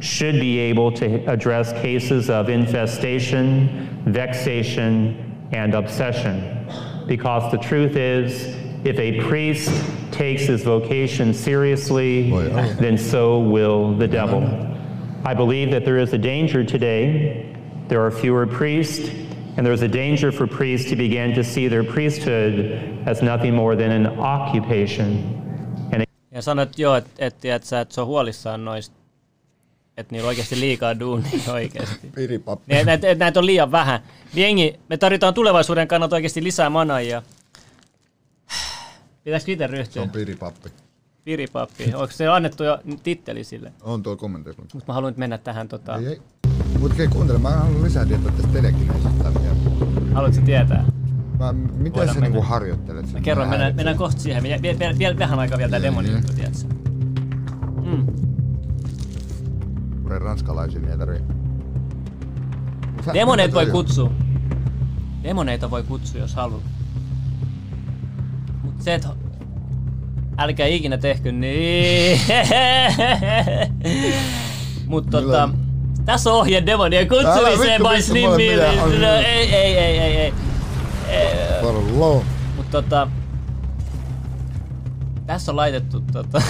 should be able to address cases of infestation, vexation, and obsession. Because the truth is, if a priest takes his vocation seriously, oh. then so will the devil. I believe that there is a danger today. There are fewer priests, and there's a danger for priests to begin to see their priesthood as nothing more than an occupation. Ja sanoit joo, että et, et, sä, et se on huolissaan noista, että niillä on oikeasti liikaa duunia oikeasti. Piripappi. Niin, näitä, et, näitä on liian vähän. Jengi, me tarvitaan tulevaisuuden kannalta oikeasti lisää manaajia. Pitäisikö itse ryhtyä? Se on piripappi. Piripappi. Onko se annettu jo titteli sille? On tuo kommenteissa. Mutta mä haluan nyt mennä tähän tota... Ei, ei. Mutta kuuntele, mä haluan lisää tietoa tästä telekineisistä vielä. Haluatko sä Mä, miten Voidaan sä mennä. niinku harjoittelet sen? Mä kerron, mennään, mennään kohta siihen. Vielä, vielä, vielä vähän aikaa vielä tää demoni juttu, tiedätkö? Mm. Kure ranskalaisia niin ei tarvii. Demoneita voi kutsua. Demoneita voi kutsua, jos haluat. Mut se, että älkää ikinä tehkö niin. Mut tota, tässä on ohje demonien kutsumiseen by Slim mitään. No, ei, ei, ei, ei, ei. Parlo. Mut tota, tässä on laitettu tota,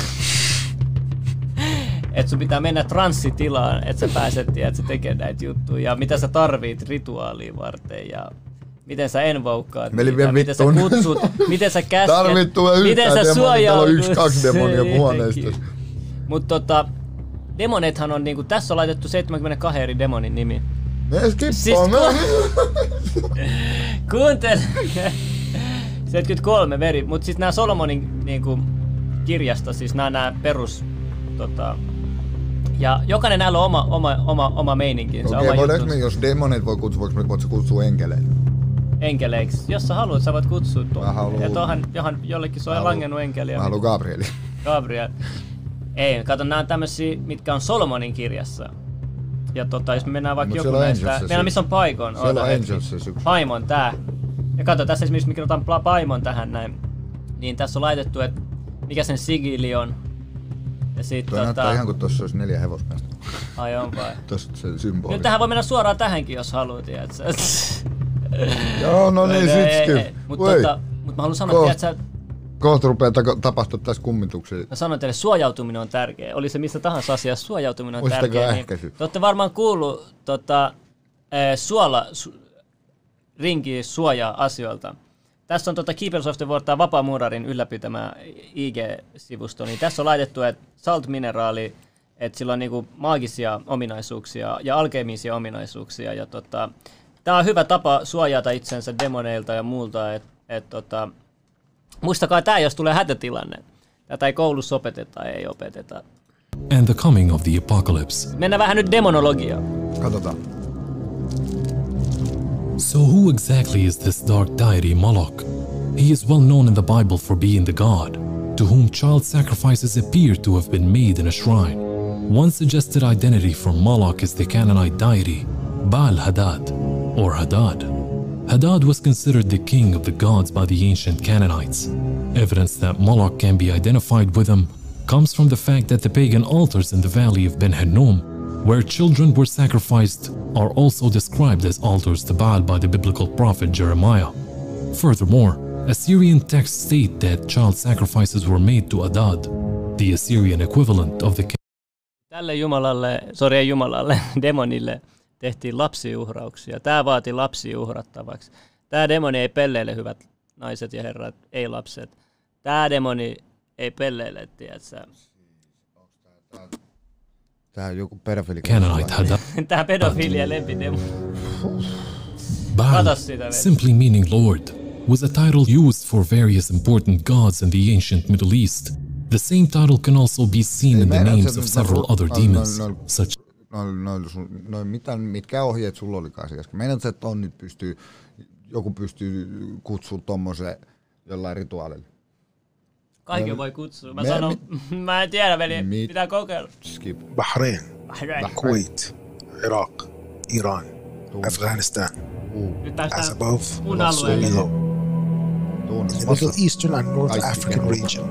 että sun pitää mennä transsitilaan, että sä pääset tiedät, sä tekemään näitä juttuja ja mitä sä tarvit rituaalia varten ja miten sä envoukkaat Meli niitä, miten sä kutsut, miten sä käsket, yhtään miten sä demonia, täällä on suojaudut. yksi, kaksi demonia Niin, huoneistossa. Mut tota, demonethan on niinku, tässä on laitettu 72 eri demonin nimi. Ne skippaa, Siis ku- Kuuntele. 73 veri, mutta siis nämä Solomonin niinku, kirjasta, siis nämä, nämä perus... Tota, ja jokainen näillä on oma, oma, oma, oma meininkinsä, Okei, oma voidaanko juttunsa. me, jos demonit voi kutsua, voiko me voitko kutsua enkeleitä? Enkeleiksi. Jos sä haluat, sä voit kutsua tuon. Mä haluun- Ja tohan, johan jollekin se on langennut enkeliä. Mä haluan Gabrieli. Gabriel. Ei, kato, nämä on tämmösiä, mitkä on Solomonin kirjassa. Ja tota, jos me mennään vaikka Mut joku näistä... Meillä missä on Paikon. Siellä on hetki. Angels se syy. Paimon tää. Ja kato, tässä esimerkiksi mikä otan Paimon tähän näin. Niin tässä on laitettu, että mikä sen sigili on. Ja sit Toi tota... ihan kuin tossa olisi neljä hevosmiestä. Ai on vai? Tossa se symboli. Nyt tähän voi mennä suoraan tähänkin, jos haluat, tiedätkö? Joo, no niin, Ei, sit ei, skip. ei. Mut Voi. tota, mut mä haluan sanoa, Koht- tiedätkö, Kohta rupeaa tako- tapahtua tässä kummituksia. Mä sanon teille, suojautuminen on tärkeä. Oli se missä tahansa asiassa, suojautuminen on Muistakaa tärkeä. Niin, ehkäisy. te olette varmaan kuullut tota, eh, suola su, rinki suojaa asioilta. Tässä on tota Keepers of the World, tää Vapaamuurarin ylläpitämä IG-sivusto, niin tässä on laitettu, että salt-mineraali, että sillä on niinku maagisia ominaisuuksia ja alkeemisia ominaisuuksia. Ja tota, tämä on hyvä tapa suojata itsensä demoneilta ja muulta, että et, tota, muistakaa tämä, jos tulee hätätilanne. Tätä ei koulussa opeteta, ei opeteta. and the coming of the apocalypse. Mennään vähän nyt demonologiaan. Katsotaan. So, who exactly is this dark deity Moloch? He is well known in the Bible for being the god to whom child sacrifices appear to have been made in a shrine. One suggested identity for Moloch is the Canaanite deity Baal Hadad or Hadad. Hadad was considered the king of the gods by the ancient Canaanites. Evidence that Moloch can be identified with him comes from the fact that the pagan altars in the valley of Ben Hinnom, where children were sacrificed, are also described as altars to Baal by the biblical prophet Jeremiah. Furthermore, Assyrian texts state that child sacrifices were made to Adad, the Assyrian equivalent of the Tälle jumalalle, sori ei jumalalle, demonille tehtiin lapsiuhrauksia. Tämä vaati lapsia uhrattavaksi. Tämä demoni ei pelleile, hyvät naiset ja herrat, ei lapset. Tämä demoni ei pelleile, tiedätkö? Tää on joku pedofili. Canaanite had that Tää pedofilien lempidemo. Baal, simply meaning Lord, was a title used for various important gods in the ancient Middle East. The same title can also be seen in the names of several other demons, noilla- such Noilla, noilla sun, noilla, mitä, mitkä ohjeet sulla olikaan kesken? Meinaat että on nyt pystyy, joku pystyy kutsua tommoseen jollain rituaalilla? Kaiken voi kutsua. Mä Me- sanon, mä en tiedä veli, Mi- pitää kokeilla. Skip. Bahrain, Bahrain. Kuwait, Iraq, Iran, Afghanistan. Nyt As above, mun so below. In the Middle Eastern and North African region,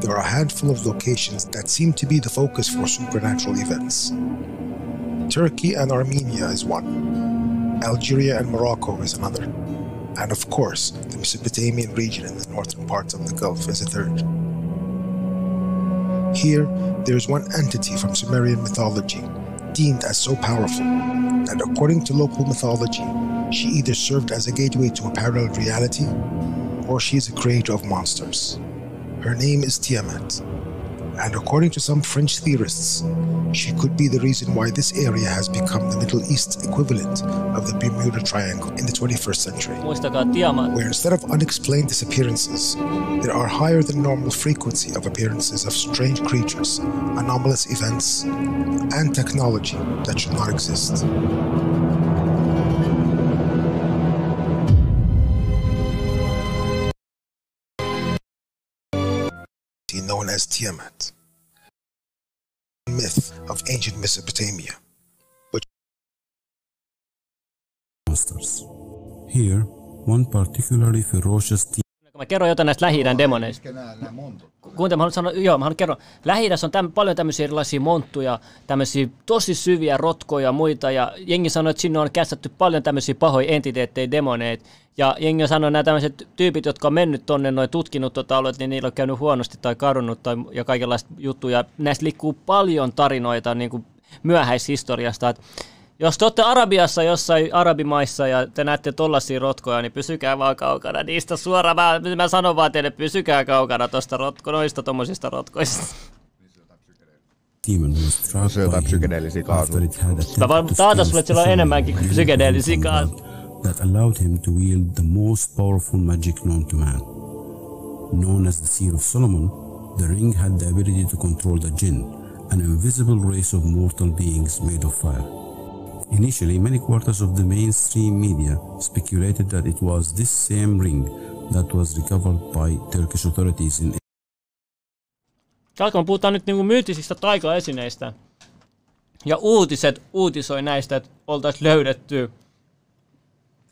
there are a handful of locations that seem to be the focus for supernatural events. Turkey and Armenia is one. Algeria and Morocco is another. And of course, the Mesopotamian region in the northern parts of the Gulf is a third. Here, there is one entity from Sumerian mythology deemed as so powerful that, according to local mythology, she either served as a gateway to a parallel reality or she is a creator of monsters. Her name is Tiamat, and according to some French theorists, she could be the reason why this area has become the Middle East equivalent of the Bermuda Triangle in the 21st century. Where instead of unexplained disappearances, there are higher than normal frequency of appearances of strange creatures, anomalous events, and technology that should not exist. Tiamat, myth of ancient Mesopotamia. monsters. Here, one particularly ferocious demon Mä kerron jotain näistä lähi demoneista. Kuuntele, mä haluan sanoa, joo, mä haluan kertoa. lähi on täm, paljon tämmöisiä erilaisia monttuja, tämmöisiä tosi syviä rotkoja ja muita, ja jengi sanoi, että sinne on kästetty paljon tämmöisiä pahoja entiteettejä, demoneita, ja jengi on sanonut, että nämä tämmöiset tyypit, jotka on mennyt tonne, noin tutkinut tota aluetta, niin niillä on käynyt huonosti tai kadonnut tai, ja kaikenlaista juttuja. Näistä liikkuu paljon tarinoita niin kuin myöhäishistoriasta, että jos te olette Arabiassa jossain arabimaissa ja te näette tollaisia rotkoja, niin pysykää vaan kaukana niistä suoraan. Mä, mä sanon vaan teille, pysykää kaukana tosta rotko, noista tommosista rotkoista. demon was struck Se on jotain psykedeellisiä had Mä to taata sulle, että sillä on enemmänkin kuin psykedeellisiä from kaa- God that allowed him to wield the most powerful magic known to man. Known as the Seal of Solomon, the ring had the ability to control the jinn, an invisible race of mortal beings made of fire. Initially, many quarters of the mainstream media speculated that it was this same ring that was recovered by Turkish authorities in Alkaa puhutaan nyt niinku myyttisistä taikaesineistä. Ja uutiset uutisoi näistä, että oltaisiin löydetty.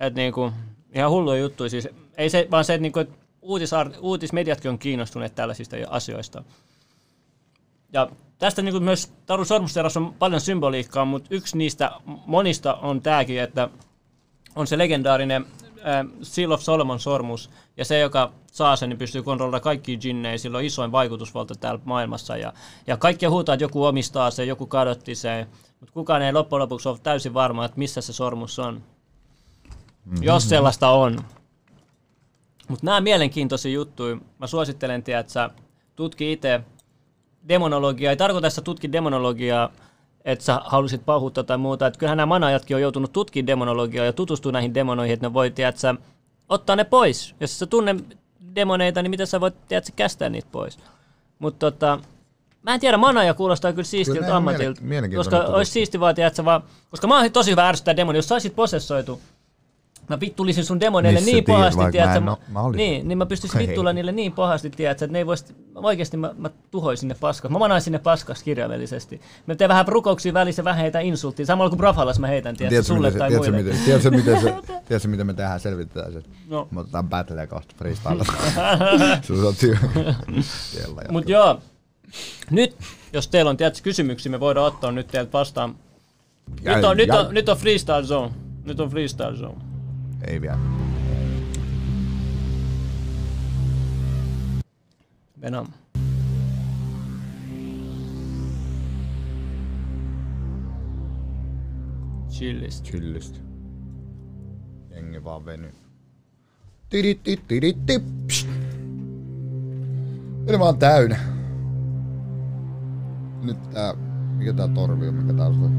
Että niinku, ihan hullu juttu. Siis ei se, vaan se, että niinku, et uutisar- uutismediatkin on kiinnostuneet tällaisista asioista. Ja tästä niin myös Taru Sormusterassa on paljon symboliikkaa, mutta yksi niistä monista on tämäkin, että on se legendaarinen äh, Seal of Solomon sormus, ja se, joka saa sen, niin pystyy kontrolloida kaikkia jinnejä, sillä on isoin vaikutusvalta täällä maailmassa, ja, ja kaikki huutaa, että joku omistaa sen, joku kadotti sen, mutta kukaan ei loppujen lopuksi ole täysin varma, että missä se sormus on. Mm-hmm. Jos sellaista on. Mutta nämä mielenkiintoisia juttuja, mä suosittelen, tiedä, että sä tutki itse demonologiaa. Ei tarkoita, että sä tutkit demonologiaa, että sä halusit pahuutta tai muuta. Että kyllähän nämä manajatkin on joutunut tutkimaan demonologiaa ja tutustua näihin demonoihin, että ne voi, tiedä, että sä ottaa ne pois. Jos sä tunne demoneita, niin miten sä voit, tiedä, että sä kästää niitä pois. Mutta tota, mä en tiedä, manaja kuulostaa kyllä siistiltä Kyllä ammatilta. koska olisi siisti vaan, tiedä, että sä vaan, koska mä oon tosi hyvä ärsyttää demonia. Jos sä olisit posessoitu, Mä vittulisin sun demoneille Missä niin tiedät, pahasti, vaikka tiedätkö, mä en mä olisin. niin, niin mä pystyisin Hei. vittuilla niille niin pahasti, tiedätkö, että ne ei voisi, mä oikeasti mä, mä tuhoisin ne paskas. Mä manaisin ne paskas kirjaimellisesti. Mä teen vähän rukouksia välissä, vähän heitä insulttia. Samalla kuin Brafallas mä heitän, tiedätkö, Tiedätkö, sulle miten, tai tiedätkö, muille. miten, tiedätkö, miten, se, tiedätkö, miten me tehdään, selvitetään se? No. Me otetaan battleja kohta freestyle. Mut joo, nyt jos teillä on tiedätkö, kysymyksiä, me voidaan ottaa nyt teiltä vastaan. Nyt on, nyt, on, nyt on freestyle zone. Nyt on freestyle zone. Ei vielä. Venom. Chillist. Chillist. Jengi vaan veny. Tiritti, tiritti. Ilma on täynnä. Nyt tää mikä tää torvi on, mikä taustalla.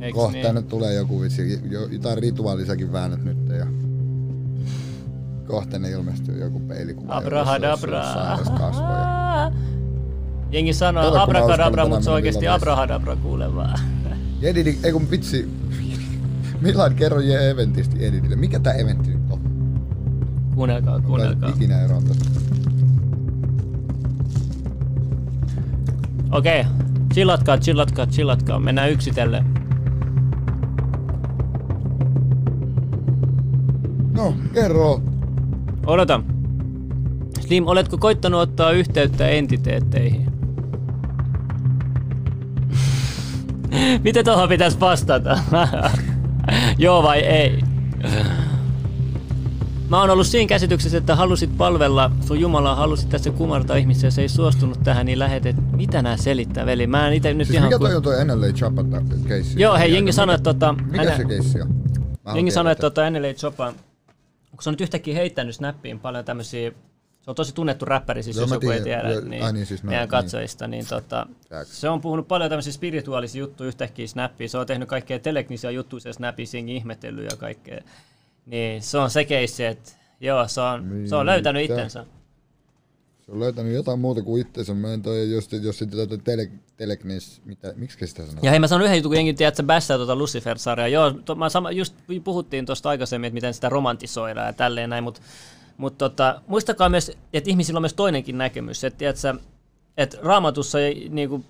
Eiks Kohta niin? tänne tulee joku vitsi, jo, jotain rituaalisakin väännät nyt ja kohta ne ilmestyy joku peilikuva. Abrahadabra. kasvoja. Jengi sanoo Kato, abrakadabra, mutta se tänään oikeesti abrahadabra kuule vaan. Jedidi, ei kun vitsi. Milan kerro je eventistä Jedidille. Mikä tää eventti nyt on? Kuunnelkaa, kuunnelkaa. Ikinä eroon tästä. Okei, chillatkaa, chillatkaa, chillatkaa. Mennään yksitellen. No, kerro. Odota. Slim, oletko koittanut ottaa yhteyttä entiteetteihin? Miten tuohon pitäisi vastata? Joo vai ei? Mä oon ollut siinä käsityksessä, että halusit palvella sun Jumalaa, halusit tässä kumartaa ihmisiä ja se ei suostunut tähän, niin lähetet. Mitä nää selittää, veli? Mä en ite nyt Siis ihan... mikä toi on toi NLA Chapata keissi? Joo, hei, jengi sanoi, että tota... Mikä se keissi on? Jengi sanoi, että tota NLA Chopa, kun se on nyt yhtäkkiä heittänyt Snappiin paljon tämmöisiä, se on tosi tunnettu räppäri, siis Joo, jos mä joku ei tiedä, Joo, niin, ai niin, siis no, meidän niin. katsojista, niin tota, se on puhunut paljon tämmöisiä spirituaalisia juttuja yhtäkkiä Snappiin, se on tehnyt kaikkea teleknisiä juttuja siellä Snappiin, ihmetellyt ja kaikkea. Niin se on se keissi, että joo, se on, se on löytänyt itsensä. Se on löytänyt jotain muuta kuin itsensä. Mä en toi, jos, jos sitä toi tele, teleknis, mitä, miksi sitä sanoo? Ja hei, mä sanon yhden jutun, kun jengi tiedät, että bassaa tuota Lucifer-sarjaa. Joo, to, mä sama, just puhuttiin tuosta aikaisemmin, että miten sitä romantisoidaan ja tälleen näin, mutta mut tota, muistakaa myös, että ihmisillä on myös toinenkin näkemys. Että tiedätkö, että raamatussa ei, niinku,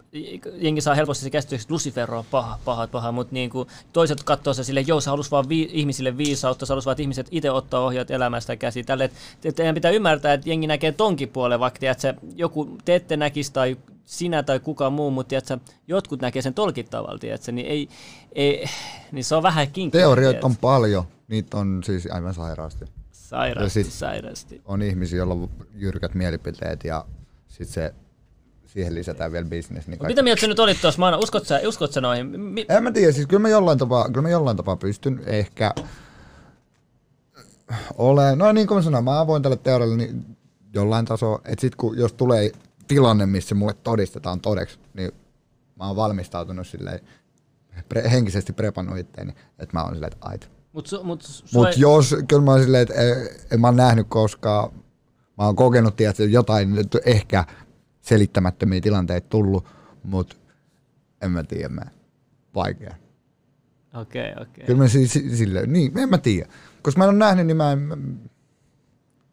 jengi saa helposti se käsitys, että Lucifer on paha, paha, paha, mutta niinku, toiset katsoo se silleen, joo, se halusi vaan vi- ihmisille viisautta, halusi vaan, että ihmiset itse ottaa ohjat elämästä käsiin. Tälle, että et teidän pitää ymmärtää, että jengi näkee tonkin puolen, vaikka tiedätkö, joku te ette näkisi tai sinä tai kuka muu, mutta tiedätkö, jotkut näkee sen tolkit tavalla, tiedätkö, niin, ei, ei, niin se on vähän kinkkiä. Teorioita on paljon. Niitä on siis aivan sairaasti. Sairaasti, sairaasti. On ihmisiä, joilla on jyrkät mielipiteet ja sit se, siihen lisätään vielä business. Niin Mitä mieltä sä nyt olit tuossa? Maana, uskot sä, uskot sä noihin? Mi- En mä tiedä, siis kyllä mä jollain tapaa, kyllä mä jollain tapaa pystyn ehkä ole, no niin kuin mä sanoin, mä avoin tälle teorialle niin jollain tasolla, että sit kun, jos tulee tilanne, missä mulle todistetaan todeksi, niin mä oon valmistautunut silleen, pre, henkisesti prepannut itteeni, että mä oon silleen, että ait. Mut, su, mut, sua Mut ei- jos, kyllä mä oon silleen, että en, en mä oon nähnyt koskaan, mä oon kokenut, tiedätkö, jotain ehkä selittämättömiä tilanteita tullut, mut en mä tiedä, mä vaikea. Okei, okei. Kyllä mä silleen, niin, en mä tiedä. Koska mä en ole nähnyt, niin mä en, mä-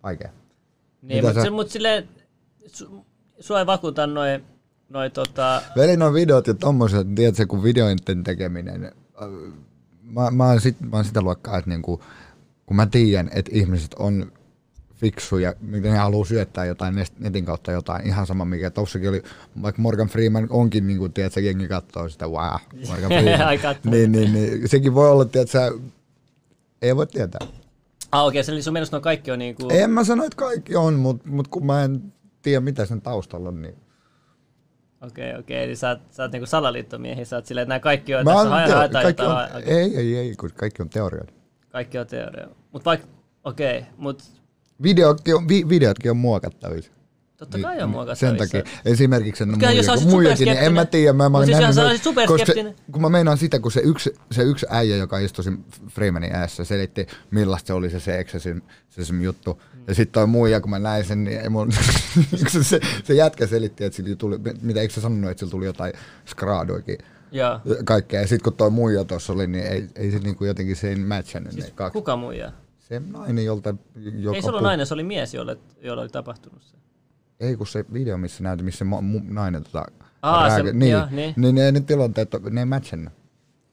vaikea. Niin, Mitä mutta sä- mut silleen, su, sua ei vakuuta noin, noi tota, Veli nuo videot ja tommoset, tiedätkö, kun videoiden tekeminen, äh, mä, mä, oon sit, mä oon sitä luokkaa, että niinku, kun mä tiedän, että ihmiset on fiksuja, miten ne haluaa syöttää jotain net- netin kautta jotain, ihan sama mikä tossakin oli, vaikka Morgan Freeman onkin, niin kuin, tiedätkö, jengi katsoo sitä, wow, Morgan Freeman. Niin, niin, niin, sekin voi olla, tiedätkö, ei voi tietää. ah okei, okay, eli sun mielestä no kaikki on niinku, En mä sano, että kaikki on, mutta mut kun mä en tiedä, mitä sen taustalla on, niin okei, okay, okei, okay, eli sä oot, sä oot niinku salaliittomiehi, sä oot silleen, että nämä kaikki on, Mä tässä haetaan kaikki on, okei, ei, ei, ei, kun kaikki on teorioita. kaikki on teoria. Mut vaikka, okei, okay, mut Videotkin on, vi, videotkin on muokattavissa. totta kai on muokattavissa. Sen takia. Esimerkiksi sen Mut kyllä, jos muijakin, niin en mä tiedä. Mä, mä siis jos nähnyt, noita- koska se, kun mä meinaan sitä, kun se yksi, se yksi äijä, joka istui Freemanin ässä, selitti, millaista se oli se se se, se juttu. Ja sitten toi muija, kun mä näin sen, niin ei mun, se, se, se, jätkä selitti, että sillä tuli, mitä eikö se sanonut, että sillä tuli jotain skraadoikin. Joo. Kaikkea. Ja sitten kun toi muija tuossa oli, niin ei, ei se niinku jotenkin se ei matchannut ne kaksi. Kuka muija? Se nainen, jolta... Joka Ei se ollut puh- nainen, se oli mies, jolle, jolle oli tapahtunut se. Ei kun se video, missä näytti, missä mo- mu- nainen tota... Aa, se- niin, joo, niin. niin. ne, ne tilanteet, ne ei matchannut.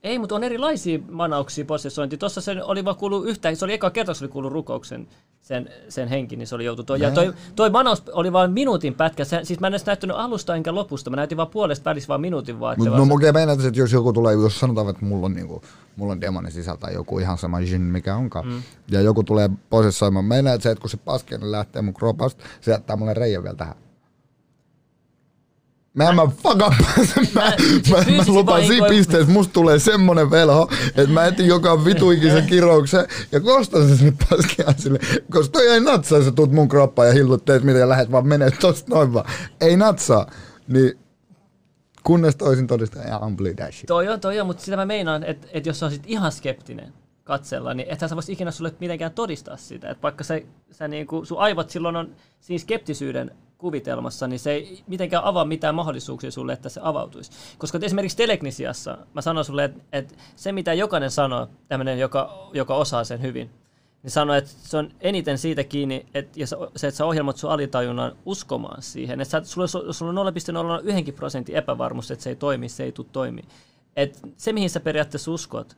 Ei, mutta on erilaisia manauksia possessointi. Tuossa se oli vaan kuullut yhtä, se oli eka kerta, se oli kuullut rukouksen sen, sen henki, niin se oli joutu. Toi, ja toi, toi manaus oli vain minuutin pätkä. Se, siis mä en edes näyttänyt alusta enkä lopusta. Mä näytin vaan puolesta välissä vaan minuutin vaan. se no okei, meinaat, että jos joku tulee, jos sanotaan, että mulla on, niinku, mulla on demoni sisältä joku ihan sama jin, mikä onkaan, Mm. ja joku tulee posessoimaan, meinaat, että se, että kun se paskeen lähtee mun kropasta, se jättää mulle reijän vielä tähän. Mä en mä fuck up. mä, mä, mä, fyysisesti lupaan siinä pisteessä, musta tulee semmonen velho, että mä etin joka vituikisen kirouksen ja kostan sen sinne paskiaan sille, koska toi ei natsaa, sä tuut mun kroppaan ja hillut teet mitä ja lähet vaan menee tosta noin vaan. Ei natsaa. Niin Kunnes toisin todistaa ja ampli dashi. Toi on, toi on, mutta sitä mä meinaan, että, että jos sä olisit ihan skeptinen katsella, niin ethän sä vois ikinä sulle mitenkään todistaa sitä. Että vaikka sä, sä niinku, sun aivot silloin on siinä skeptisyyden kuvitelmassa, niin se ei mitenkään avaa mitään mahdollisuuksia sulle, että se avautuisi. Koska esimerkiksi Telegnisiassa mä sanon sulle, että, että se mitä jokainen sanoo, tämmöinen, joka, joka osaa sen hyvin, niin sanoo, että se on eniten siitä kiinni, että ja se, että sä ohjelmat sun alitajunnan uskomaan siihen. Että sä, sulla, sulla on 0,01 prosentin epävarmuus, että se ei toimi, se ei tule toimi. Et se, mihin sä periaatteessa uskot,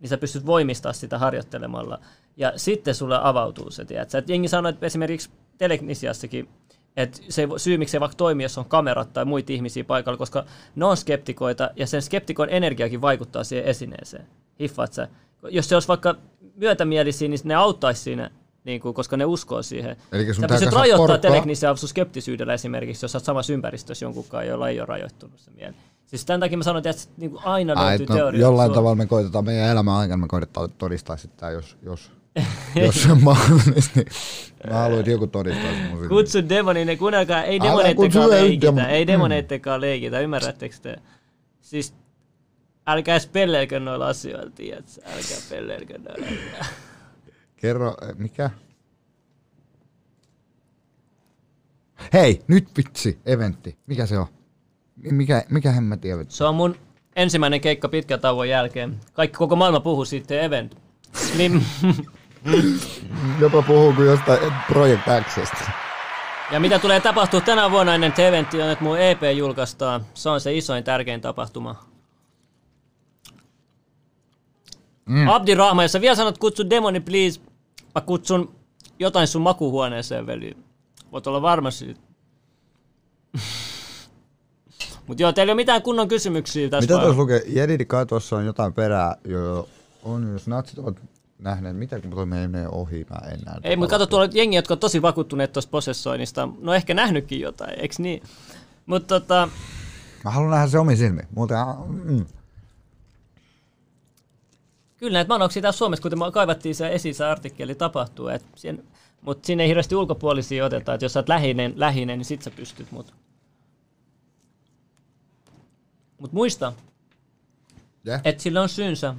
niin sä pystyt voimistaa sitä harjoittelemalla. Ja sitten sulle avautuu se, tiedätkö? Et jengi sanoo, että esimerkiksi Telegnisiassakin, että se syy, miksi se vaikka toimii, jos on kamerat tai muita ihmisiä paikalla, koska ne on skeptikoita ja sen skeptikon energiakin vaikuttaa siihen esineeseen. Hiffaat sä? Jos se olisi vaikka myötämielisiä, niin ne auttaisi siinä, niin kuin, koska ne uskoo siihen. Elikkä sun Sä pystyt rajoittaa telegnisiä sun skeptisyydellä esimerkiksi, jos sä oot samassa ympäristössä jonkunkaan, jolla ei ole rajoittunut se mieli. Siis tämän takia mä sanon, että niin kuin aina Ai, löytyy no, teoria. jollain tavalla me koitetaan meidän elämän aikana, me koitetaan todistaa sitä, jos, jos, jos se on mahdollista, niin mä haluan, joku todistaa sen mun Kutsu demonin, ne kuunnelkaa, ei demoneittekaan leikitä, demon- ei Mm. demoneittekaan leikitä, ymmärrättekö te? Siis älkää spelleilkö noilla asioilla, tiedätkö? Älkää pelleilkö noilla asioilla. Kerro, eh, mikä? Hei, nyt vitsi, eventti. Mikä se on? Mi- Mikä, mikä hemmetin eventti? Se on mun ensimmäinen keikka pitkän tauon jälkeen. Kaikki koko maailma puhuu siitä event. Niin, Jopa puhuu kuin jostain Project Xstä. ja mitä tulee tapahtua tänä vuonna ennen te eventti on, että mun EP julkaistaan. Se on se isoin tärkein tapahtuma. Mm. Abdi Rahma, jos sä vielä sanot kutsu demoni please, mä kutsun jotain sun makuhuoneeseen veli. Voit olla varma siitä. Mut joo, teillä ei ole mitään kunnon kysymyksiä tässä Mitä tuossa lukee? Jedidi kai tuossa on jotain perää, jo on, jos natsit ovat nähneet, mitä kun toi menee ohi, mä en näe. Ei, mutta kato, tuolla on jengi, jotka on tosi vakuuttuneet tuosta posessoinnista. No ehkä nähnytkin jotain, eiks niin? Mutta tota, Mä haluan nähdä se omin silmin. Muuten, mm. kyllä näitä manoksia täällä Suomessa, kuten kaivattiin se esiin se artikkeli, tapahtuu. Mutta sinne ei hirveästi ulkopuolisia oteta. Et jos sä oot lähinen, lähinen niin sit sä pystyt. Mutta mut muista, Yeah. että sillä on syynsä.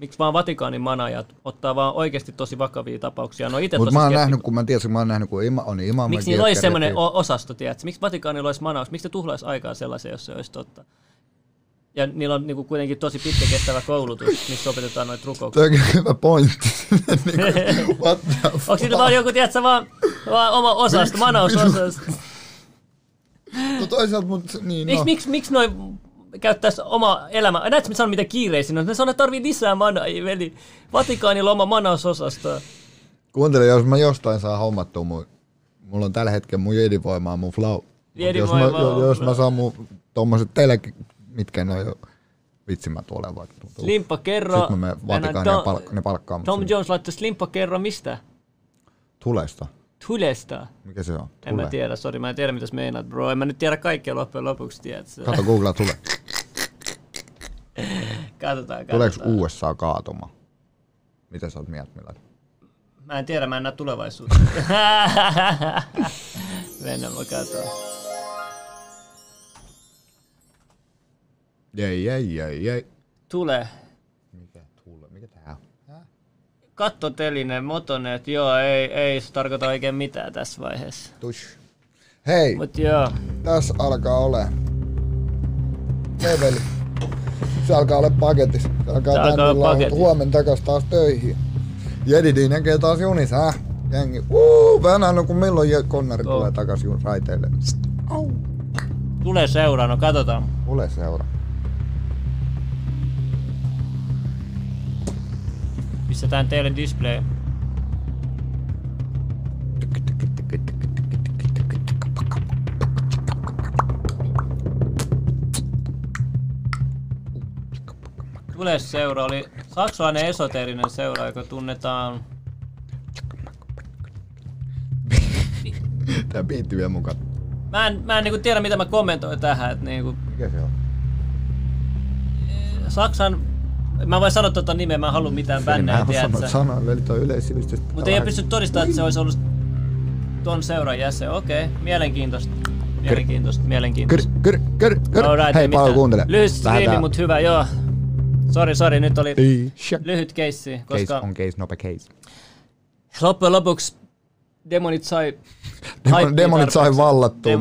Miksi vaan Vatikaanin manajat ottaa vaan oikeasti tosi vakavia tapauksia. No itse Mutta mä oon nähnyt, kun mä tiesin, mä oon nähnyt, kun ima, on imama. Miksi niillä olisi semmoinen osasto, tiedätkö? Miksi Vatikaanilla olisi manaus? Miksi se tuhlaisi aikaa sellaisen, jos se olisi totta? Ja niillä on niinku kuitenkin tosi pitkä kestävä koulutus, missä opetetaan noita rukouksia. Toi on hyvä pointti. Niinku, what the Onko sillä vaan joku, tiedätkö, vaan, vaan oma osasto, manausosasto? No toisaalta, mutta niin no. miksi miksi noin käyttäisi oma elämä? Näetkö, mitä sanon, mitä kiireisin on? Ne sanoo, että tarvii lisää manajia, veli. Vatikaanilla on oma manausosasto. Kuuntele, jos mä jostain saan hommattua mun, mulla on tällä hetkellä mun jedivoimaa, mun flow. Jos, mä, on jos mä saan mun tommoset teille, mitkä ne on jo, vitsi mä tuolen vaikka. Slimppa kerro. Sitten Vatikaaniin ja Tom- palk- ne palkkaa Tom sinne. Jones laittoi Slimppa kerro mistä? Tulesta. Tulesta. Mikä se on? En mä Tule. tiedä, sori, mä en tiedä mitä sä meinaat, bro. En mä nyt tiedä kaikkea loppujen lopuksi, tiedätkö? Kato googlaa tule. Katsotaan, Tuleeko. USA kaatuma? Mitä sä oot mieltä, Mila? Mä en tiedä, mä en näe tulevaisuutta. Mennään, mä katsoin. Jei, jei, jei, jei. Tule. Mikä tule? Mikä tää on? Kattoteline, motonet, joo, ei, ei se tarkoita oikein mitään tässä vaiheessa. Tush. Hei, Mut joo. tässä alkaa ole. Hei veli. Se alkaa olla paketissa. Se alkaa, Se alkaa olla paketissa. huomenna takas taas töihin. Jedidi näkee taas junissa, häh? Jengi, uu, vähän kun milloin konnari Joo. tulee takas jun raiteille. Tule seuraa, no katsotaan. Tule seura. Pistetään teille display. Tule seura oli saksalainen esoteerinen seura, joka tunnetaan Tää biitti vielä mukaan. Mä en, mä en niinku tiedä, mitä mä kommentoin tähän. Et niinku, Mikä se on? Saksan... Mä voin sanoa tuota nimeä, mä en halua mitään bännejä, Mä en tiedätkö? sanoa, veli toi yleissivistys. Mutta ei ole pysty todistamaan, että se olisi ollut ton seuran jäsen. Okei, mielenkiintoista. Mielenkiintoista, mielenkiintoista. Kyr, kyr, kyr. Alright, Hei, ei paljon mitään. kuuntele. Lyhyt striimi, mutta hyvä, joo. Sori, sori, nyt oli Ei, lyhyt keissi, Case koska on case, nopea case. loppujen lopuksi demonit sai... Demon- Demonit sai vallattua